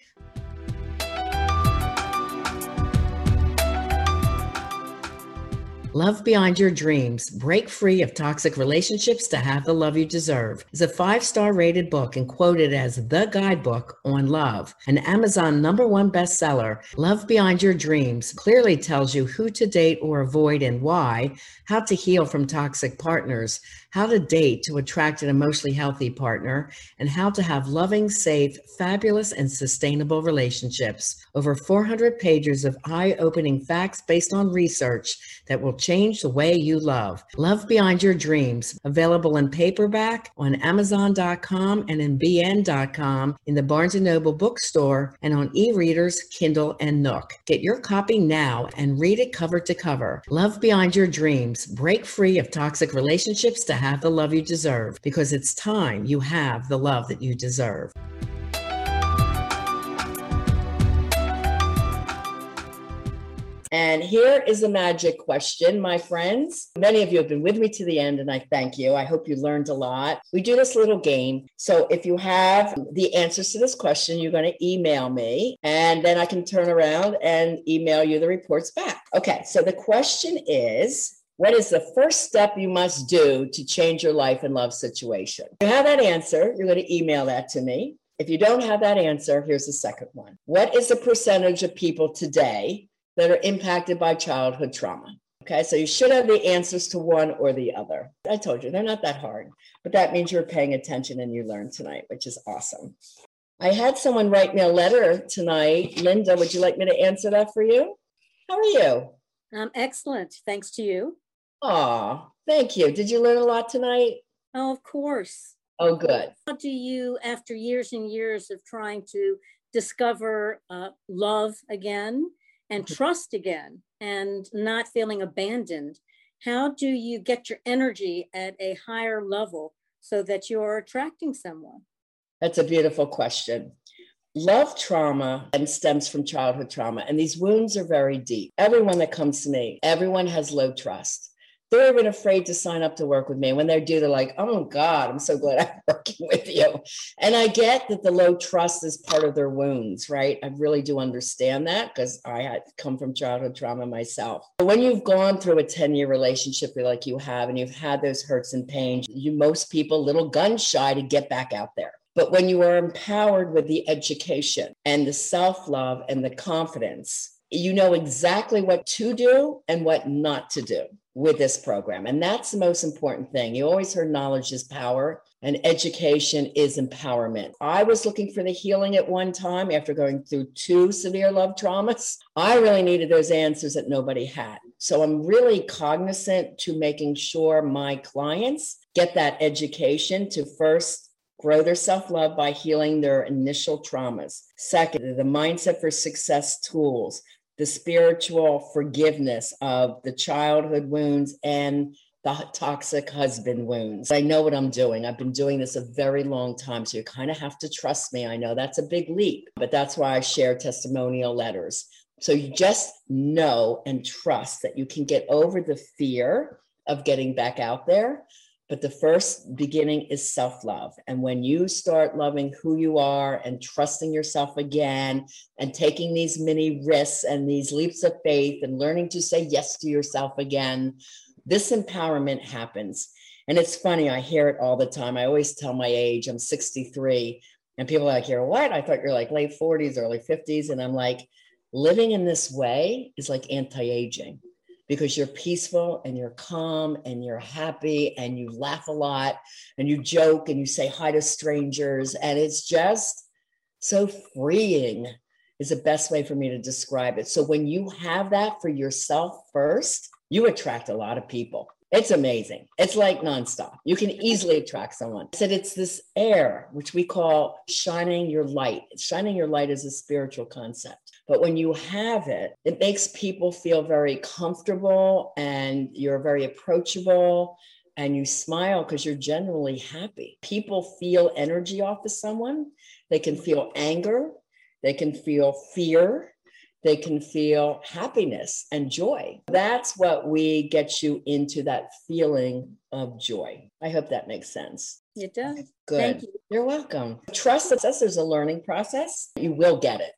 Love Beyond Your Dreams Break Free of Toxic Relationships to Have the Love You Deserve is a five star rated book and quoted as the guidebook on love. An Amazon number one bestseller, Love Beyond Your Dreams clearly tells you who to date or avoid and why, how to heal from toxic partners, how to date to attract an emotionally healthy partner, and how to have loving, safe, fabulous, and sustainable relationships. Over 400 pages of eye opening facts based on research that will change the way you love. Love Beyond Your Dreams, available in paperback on Amazon.com and in BN.com, in the Barnes & Noble bookstore, and on e-readers, Kindle, and Nook. Get your copy now and read it cover to cover. Love Beyond Your Dreams. Break free of toxic relationships to have the love you deserve because it's time you have the love that you deserve. And here is a magic question, my friends. Many of you have been with me to the end, and I thank you. I hope you learned a lot. We do this little game. So if you have the answers to this question, you're going to email me, and then I can turn around and email you the reports back. Okay, so the question is what is the first step you must do to change your life and love situation? If you have that answer, you're going to email that to me. If you don't have that answer, here's the second one. What is the percentage of people today that are impacted by childhood trauma. Okay, so you should have the answers to one or the other. I told you they're not that hard, but that means you're paying attention and you learned tonight, which is awesome. I had someone write me a letter tonight. Linda, would you like me to answer that for you? How are you? Um, excellent. Thanks to you. Oh, thank you. Did you learn a lot tonight? Oh, of course. Oh, good. How do you, after years and years of trying to discover uh, love again and mm-hmm. trust again and not feeling abandoned how do you get your energy at a higher level so that you're attracting someone that's a beautiful question love trauma and stems from childhood trauma and these wounds are very deep everyone that comes to me everyone has low trust they're even afraid to sign up to work with me. When they do, they're like, oh my God, I'm so glad <laughs> I'm working with you. And I get that the low trust is part of their wounds, right? I really do understand that because I had come from childhood trauma myself. But when you've gone through a 10 year relationship like you have, and you've had those hurts and pains, you most people little gun shy to get back out there. But when you are empowered with the education and the self love and the confidence, you know exactly what to do and what not to do with this program. And that's the most important thing. You always heard knowledge is power and education is empowerment. I was looking for the healing at one time after going through two severe love traumas. I really needed those answers that nobody had. So I'm really cognizant to making sure my clients get that education to first grow their self love by healing their initial traumas. Second, the mindset for success tools the spiritual forgiveness of the childhood wounds and the toxic husband wounds. I know what I'm doing. I've been doing this a very long time. So you kind of have to trust me. I know that's a big leap, but that's why I share testimonial letters. So you just know and trust that you can get over the fear of getting back out there but the first beginning is self love. And when you start loving who you are and trusting yourself again and taking these mini risks and these leaps of faith and learning to say yes to yourself again, this empowerment happens. And it's funny, I hear it all the time. I always tell my age, I'm 63. And people are like, You're what? I thought you're like late 40s, early 50s. And I'm like, living in this way is like anti aging because you're peaceful and you're calm and you're happy and you laugh a lot and you joke and you say hi to strangers. And it's just so freeing, is the best way for me to describe it. So when you have that for yourself first, you attract a lot of people. It's amazing. It's like nonstop. You can easily attract someone. I said it's this air, which we call shining your light. Shining your light is a spiritual concept. But when you have it, it makes people feel very comfortable and you're very approachable and you smile because you're generally happy. People feel energy off of someone. They can feel anger. They can feel fear they can feel happiness and joy. That's what we get you into that feeling of joy. I hope that makes sense. It does. Good. Thank you. You're welcome. Trust that there's a learning process. You will get it.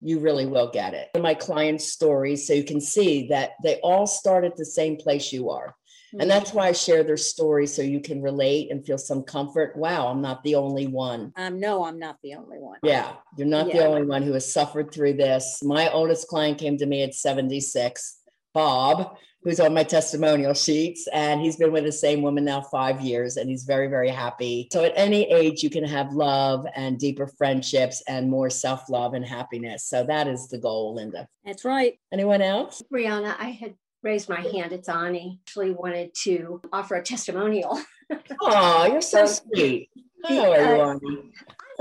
You really will get it. My clients' stories, so you can see that they all start at the same place you are. And mm-hmm. that's why I share their stories so you can relate and feel some comfort. Wow, I'm not the only one. Um, no, I'm not the only one. Yeah, you're not yeah. the only one who has suffered through this. My oldest client came to me at 76, Bob, who's on my testimonial sheets. And he's been with the same woman now five years, and he's very, very happy. So at any age, you can have love and deeper friendships and more self love and happiness. So that is the goal, Linda. That's right. Anyone else? Brianna, I had raised my hand. It's Ani. Actually, wanted to offer a testimonial. <laughs> Oh, you're so sweet. How are Ani?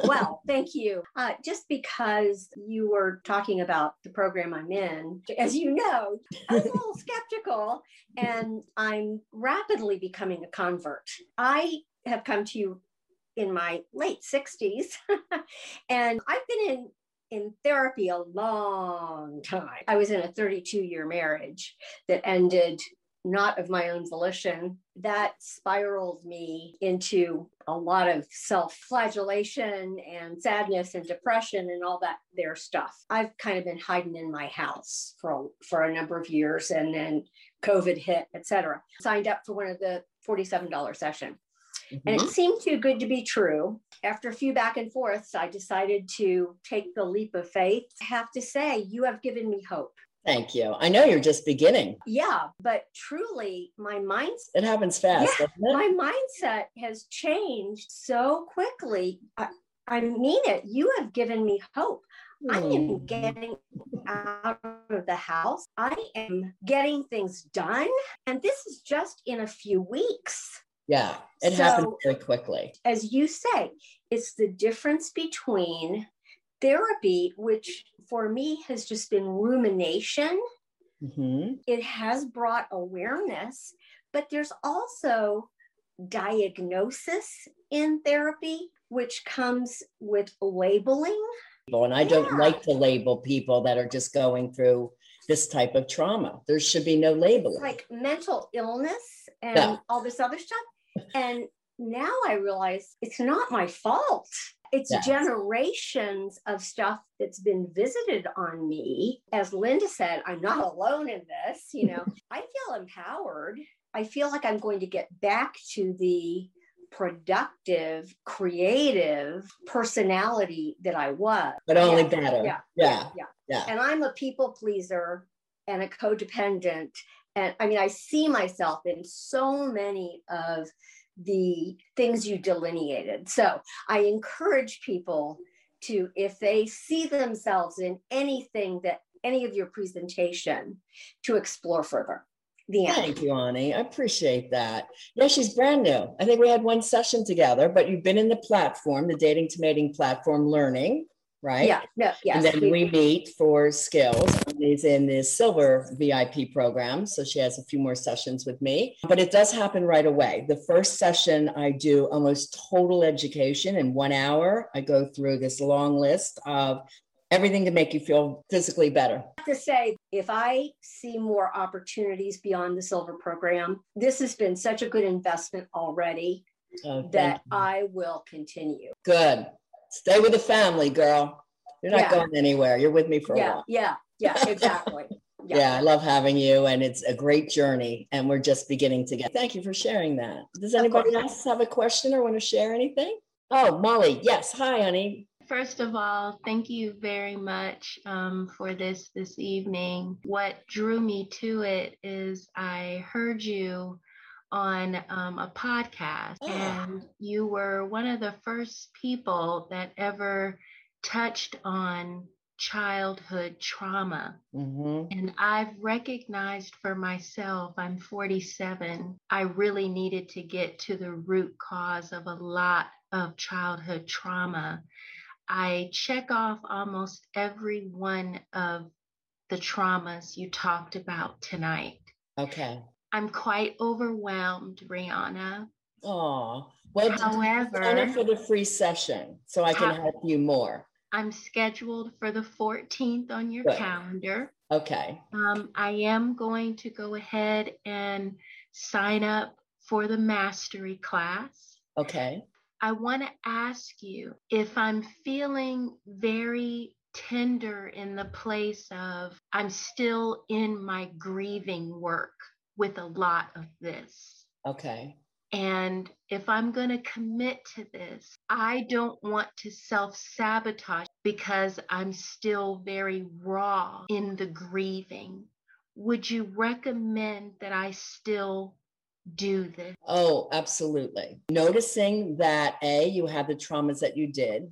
well, thank you. Uh, just because you were talking about the program I'm in, as you know, I'm a little <laughs> skeptical and I'm rapidly becoming a convert. I have come to you in my late 60s <laughs> and I've been in in therapy a long time. I was in a 32 year marriage that ended not of my own volition, that spiraled me into a lot of self flagellation and sadness and depression and all that there stuff. I've kind of been hiding in my house for, for a number of years and then COVID hit, etc. Signed up for one of the $47 session. Mm-hmm. And it mm-hmm. seemed too good to be true. After a few back and forths, I decided to take the leap of faith. I have to say, you have given me hope. Thank you. I know you're just beginning. Yeah, but truly, my mindset. It happens fast. Yeah, my mindset has changed so quickly. I, I mean it. You have given me hope. I am hmm. getting out of the house. I am getting things done. And this is just in a few weeks. Yeah, it so, happens very quickly. As you say, it's the difference between therapy, which for me has just been rumination. Mm-hmm. It has brought awareness, but there's also diagnosis in therapy, which comes with labeling. And I yeah. don't like to label people that are just going through this type of trauma. There should be no labeling. Like mental illness and all this other stuff. And now I realize it's not my fault. It's yes. generations of stuff that's been visited on me. As Linda said, I'm not alone in this. You know, <laughs> I feel empowered. I feel like I'm going to get back to the productive, creative personality that I was. But only yeah. better. Yeah. Yeah. Yeah. Yeah. And I'm a people pleaser and a codependent. And I mean, I see myself in so many of the things you delineated. So I encourage people to, if they see themselves in anything that any of your presentation, to explore further. The end. Thank you, Ani. I appreciate that. Yeah, she's brand new. I think we had one session together, but you've been in the platform, the dating to mating platform, learning right? Yeah, no, yes. And then we meet for skills. She's in the silver VIP program. So she has a few more sessions with me, but it does happen right away. The first session, I do almost total education in one hour. I go through this long list of everything to make you feel physically better. I have to say, if I see more opportunities beyond the silver program, this has been such a good investment already. Oh, that you. I will continue. Good. Stay with the family, girl. You're not yeah. going anywhere. You're with me for yeah, a while. Yeah, yeah, exactly. <laughs> Yeah. yeah. I love having you, and it's a great journey, and we're just beginning to get. Thank you for sharing that. Does anybody else have a question or want to share anything? Oh, Molly, yes. Hi, honey. First of all, thank you very much um, for this this evening. What drew me to it is I heard you on um, a podcast, oh. and you were one of the first people that ever touched on childhood trauma. Mm-hmm. And I've recognized for myself, I'm 47, I really needed to get to the root cause of a lot of childhood trauma. I check off almost every one of the traumas you talked about tonight. Okay. I'm quite overwhelmed, Rhonda. Oh, well, however, sign up for the free session so I can help you more. I'm scheduled for the 14th on your Good. calendar. Okay. Um, I am going to go ahead and sign up for the mastery class. Okay. I want to ask you if I'm feeling very tender in the place of I'm still in my grieving work with a lot of this. Okay. And if I'm going to commit to this, I don't want to self sabotage because I'm still very raw in the grieving. would you recommend that I still do this? Oh, absolutely. Noticing that A, you had the traumas that you did.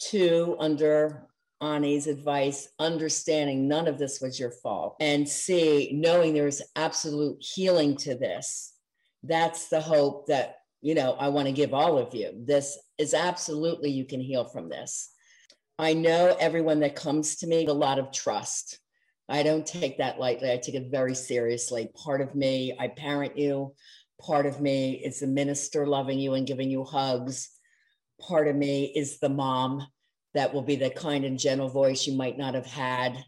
Two, under Ani's advice, understanding none of this was your fault. And C, knowing there's absolute healing to this. That's the hope that, you know, I want to give all of you. This is absolutely, you can heal from this. I know everyone that comes to me, a lot of trust. I don't take that lightly. I take it very seriously. Part of me, I parent you. Part of me is the minister loving you and giving you hugs. Part of me is the mom that will be the kind and gentle voice you might not have had.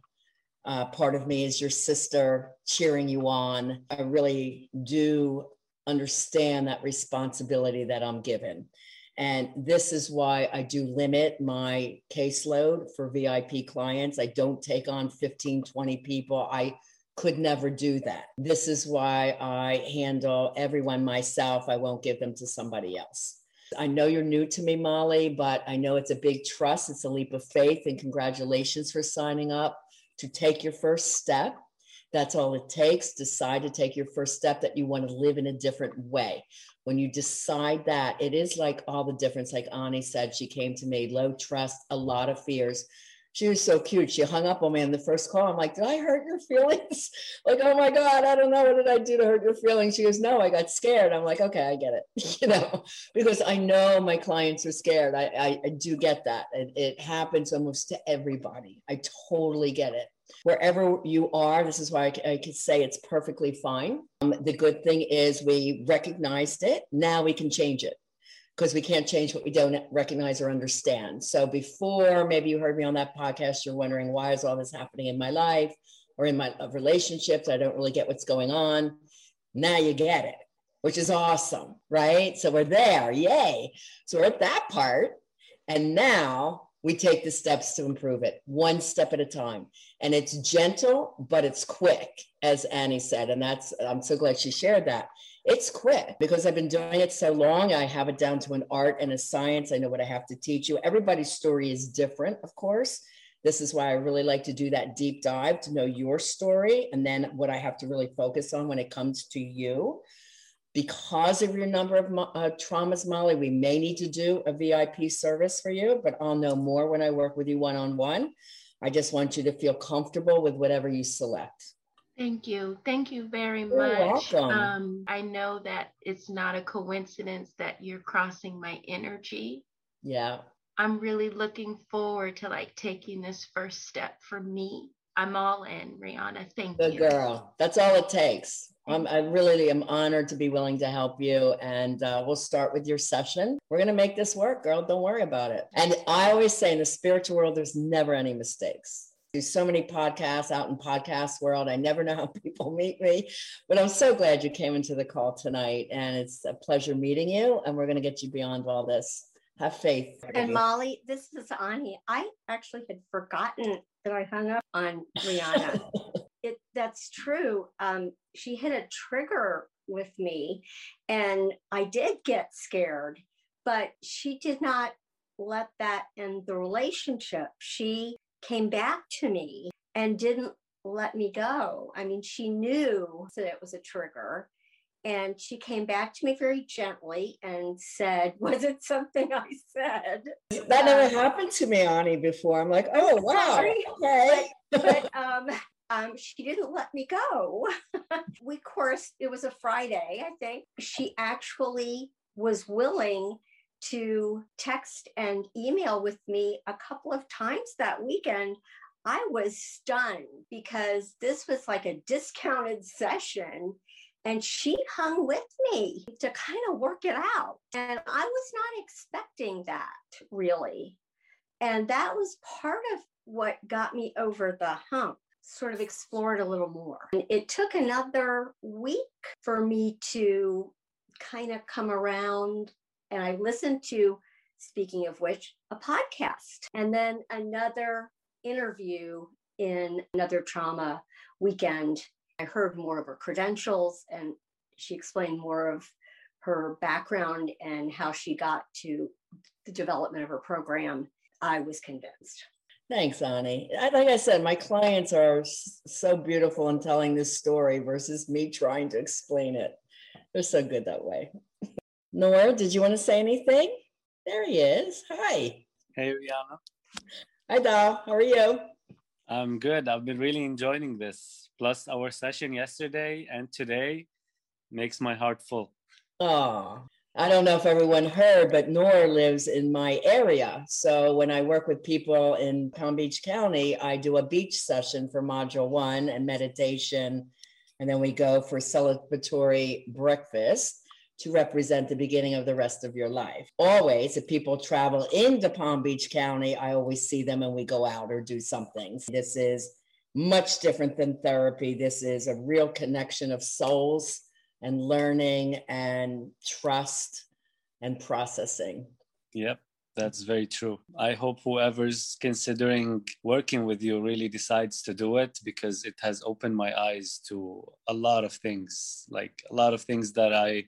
Uh, part of me is your sister cheering you on. I really do understand that responsibility that I'm given. And this is why I do limit my caseload for VIP clients. I don't take on 15, 20 people. I could never do that. This is why I handle everyone myself. I won't give them to somebody else. I know you're new to me, Molly, but I know it's a big trust. It's a leap of faith. And congratulations for signing up to take your first step. That's all it takes. Decide to take your first step that you want to live in a different way when you decide that, it is like all the difference. Like Ani said, she came to me, low trust, a lot of fears. She was so cute. She hung up on me in the first call. I'm like, did I hurt your feelings? <laughs> like, oh my God, I don't know. What did I do to hurt your feelings? She goes, no, I got scared. I'm like, okay, I get it. <laughs> you know, because I know my clients are scared. I, I, I do get that. It, it happens almost to everybody. I totally get it wherever you are. This is why I, I could say it's perfectly fine. Um, the good thing is we recognized it. Now we can change it because we can't change what we don't recognize or understand. So before maybe you heard me on that podcast, you're wondering why is all this happening in my life or in my uh, relationships? I don't really get what's going on. Now you get it, which is awesome, right? So we're there, yay! So we're at that part, and now we take the steps to improve it one step at a time and it's gentle but it's quick as Annie said and that's i'm so glad she shared that it's quick because i've been doing it so long. I have it down to an art and a science. I know what i have to teach you. Everybody's story is different of course. This is why i really like to do that deep dive to know your story and then what i have to really focus on when it comes to you. Because of your number of uh, traumas, Molly, we may need to do a VIP service for you, but I'll know more when I work with you one on one. I just want you to feel comfortable with whatever you select. Thank you. Thank you very You're much. welcome. Um, I know that it's not a coincidence that you're crossing my energy. Yeah. I'm really looking forward to like taking this first step for me. I'm all in, Rhonda. Thank Good you. girl. That's all it takes. I'm, I really am honored to be willing to help you. And uh, we'll start with your session. We're going to make this work, girl. Don't worry about it. And I always say in the spiritual world, there's never any mistakes. Do so many podcasts out in podcast world. I never know how <laughs> people meet me, but I'm so glad you came into the call tonight. And it's a pleasure meeting you. And we're going to get you beyond all this. Have faith. And Molly, this is Ani. I actually had forgotten that I hung up on Rhonda. <laughs> it that's true. Um, she hit a trigger with me, and I did get scared, but she did not let that end the relationship. She came back to me and didn't let me go. I mean, she knew that it was a trigger. And she came back to me very gently and said, <laughs> Was it something I said? That never Uh, happened to me, Ani, before. I'm like, oh, wow. Sorry. Okay. but <laughs> um, um, she didn't let me go. <laughs> we of course it was a Friday, I think. She actually was willing to text and email with me a couple of times that weekend. I was stunned because this was like a discounted session. And she hung with me to kind of work it out. And I was not expecting that really. And that was part of what got me over the hump, sort of explore it a little more. And it took another week for me to kind of come around. And I listened to, speaking of which, a podcast and then another interview in another trauma weekend. I heard more of her credentials and she explained more of her background and how she got to the development of her program. I was convinced. Thanks, Ani. Like I said, my clients are so beautiful in telling this story versus me trying to explain it. They're so good that way. <laughs> Nora, did you want to say anything? There he is. Hi. Hey, Rhonda. Hi, Dal. How are you? I'm good. I've been really enjoying this. Plus, our session yesterday and today makes my heart full. Oh, I don't know if everyone heard, but Nora lives in my area. So when I work with people in Palm Beach County, I do a beach session for module one and meditation. And then we go for celebratory breakfast to represent the beginning of the rest of your life. Always, if people travel into Palm Beach County, I always see them and we go out or do something. This is much different than therapy. This is a real connection of souls and learning and trust and processing. Yep. That's very true. I hope whoever's considering working with you really decides to do it because it has opened my eyes to a lot of things, like a lot of things that I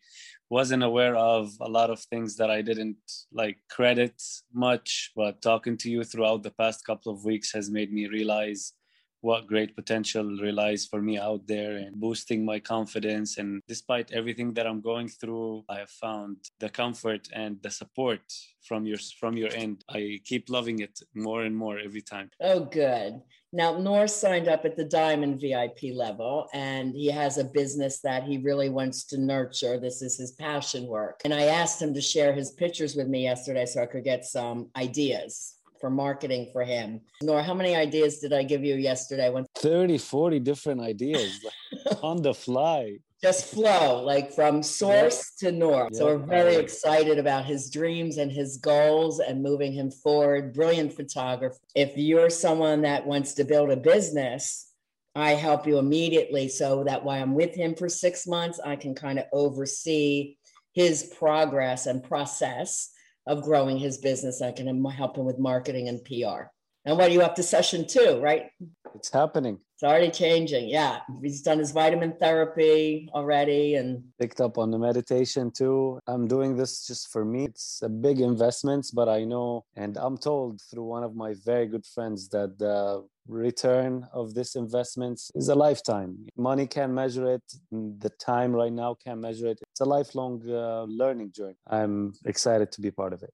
wasn't aware of, a lot of things that I didn't like credit much. But talking to you throughout the past couple of weeks has made me realize what great potential relies for me out there and boosting my confidence. And despite everything that I'm going through, I have found the comfort and the support from your from your end. I keep loving it more and more every time. Oh, good. Now, Nor signed up at the Diamond VIP level, and he has a business that he really wants to nurture. This is his passion work. And I asked him to share his pictures with me yesterday so I could get some ideas for marketing for him. Nor, how many ideas did I give you yesterday? When 30, 40 different ideas <laughs> on the fly. Just flow, like from source yeah. to north. Yeah. So we're very excited about his dreams and his goals and moving him forward. Brilliant photographer. If you're someone that wants to build a business, I help you immediately so that while I'm with him for six months, I can kind of oversee his progress and process of growing his business. I can help him with marketing and PR. And what are you up to session two, right? It's happening. It's already changing. Yeah. He's done his vitamin therapy already and picked up on the meditation too. I'm doing this just for me. It's a big investment, but I know and I'm told through one of my very good friends that the return of this investment is a lifetime. Money can't measure it. The time right now can't measure it. It's a lifelong uh, learning journey. I'm excited to be part of it.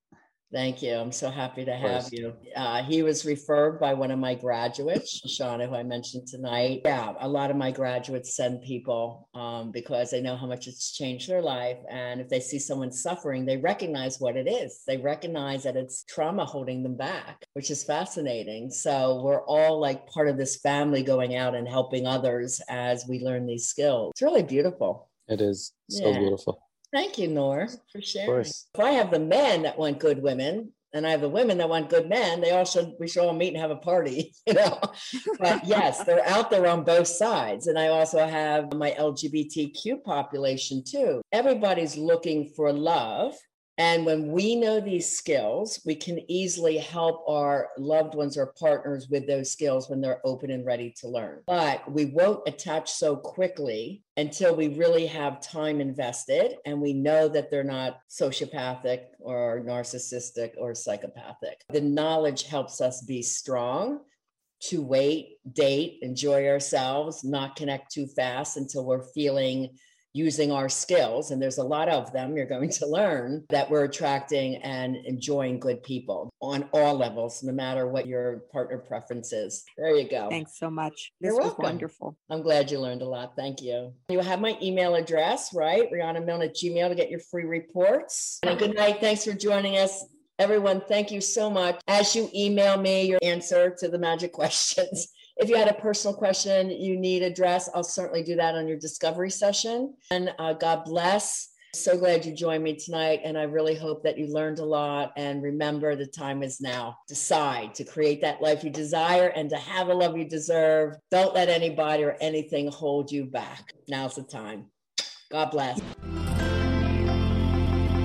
Thank you. I'm so happy to have you. Uh, he was referred by one of my graduates, Shauna, who I mentioned tonight. Yeah, a lot of my graduates send people um, because they know how much it's changed their life. And if they see someone suffering, they recognize what it is. They recognize that it's trauma holding them back, which is fascinating. So we're all like part of this family going out and helping others as we learn these skills. It's really beautiful. It is so yeah. beautiful. Thank you, Nor, for sharing. If I have the men that want good women, and I have the women that want good men, they all should we should all meet and have a party, <laughs> you know. but <laughs> yes, they're out there on both sides. And I also have my LGBTQ population too. Everybody's looking for love and when we know these skills, we can easily help our loved ones or partners with those skills when they're open and ready to learn. But we won't attach so quickly until we really have time invested and we know that they're not sociopathic or narcissistic or psychopathic. The knowledge helps us be strong to wait, date, enjoy ourselves, not connect too fast until we're feeling using our skills, and there's a lot of them you're going to learn that we're attracting and enjoying good people on all levels, no matter what your partner preference is. There you go. Thanks so much. This You're was welcome. wonderful. I'm glad you learned a lot. Thank you. You have my email address, right? Rhonda Milne at Gmail to get your free reports. And good night. Thanks for joining us. Everyone, thank you so much. As you email me your answer to the magic <laughs> questions, if you had a personal question you need address, I'll certainly do that on your discovery session. And uh, God bless. So glad you joined me tonight. And I really hope that you learned a lot. And remember, the time is now. Decide to create that life you desire and to have a love you deserve. Don't let anybody or anything hold you back. Now's the time. God bless.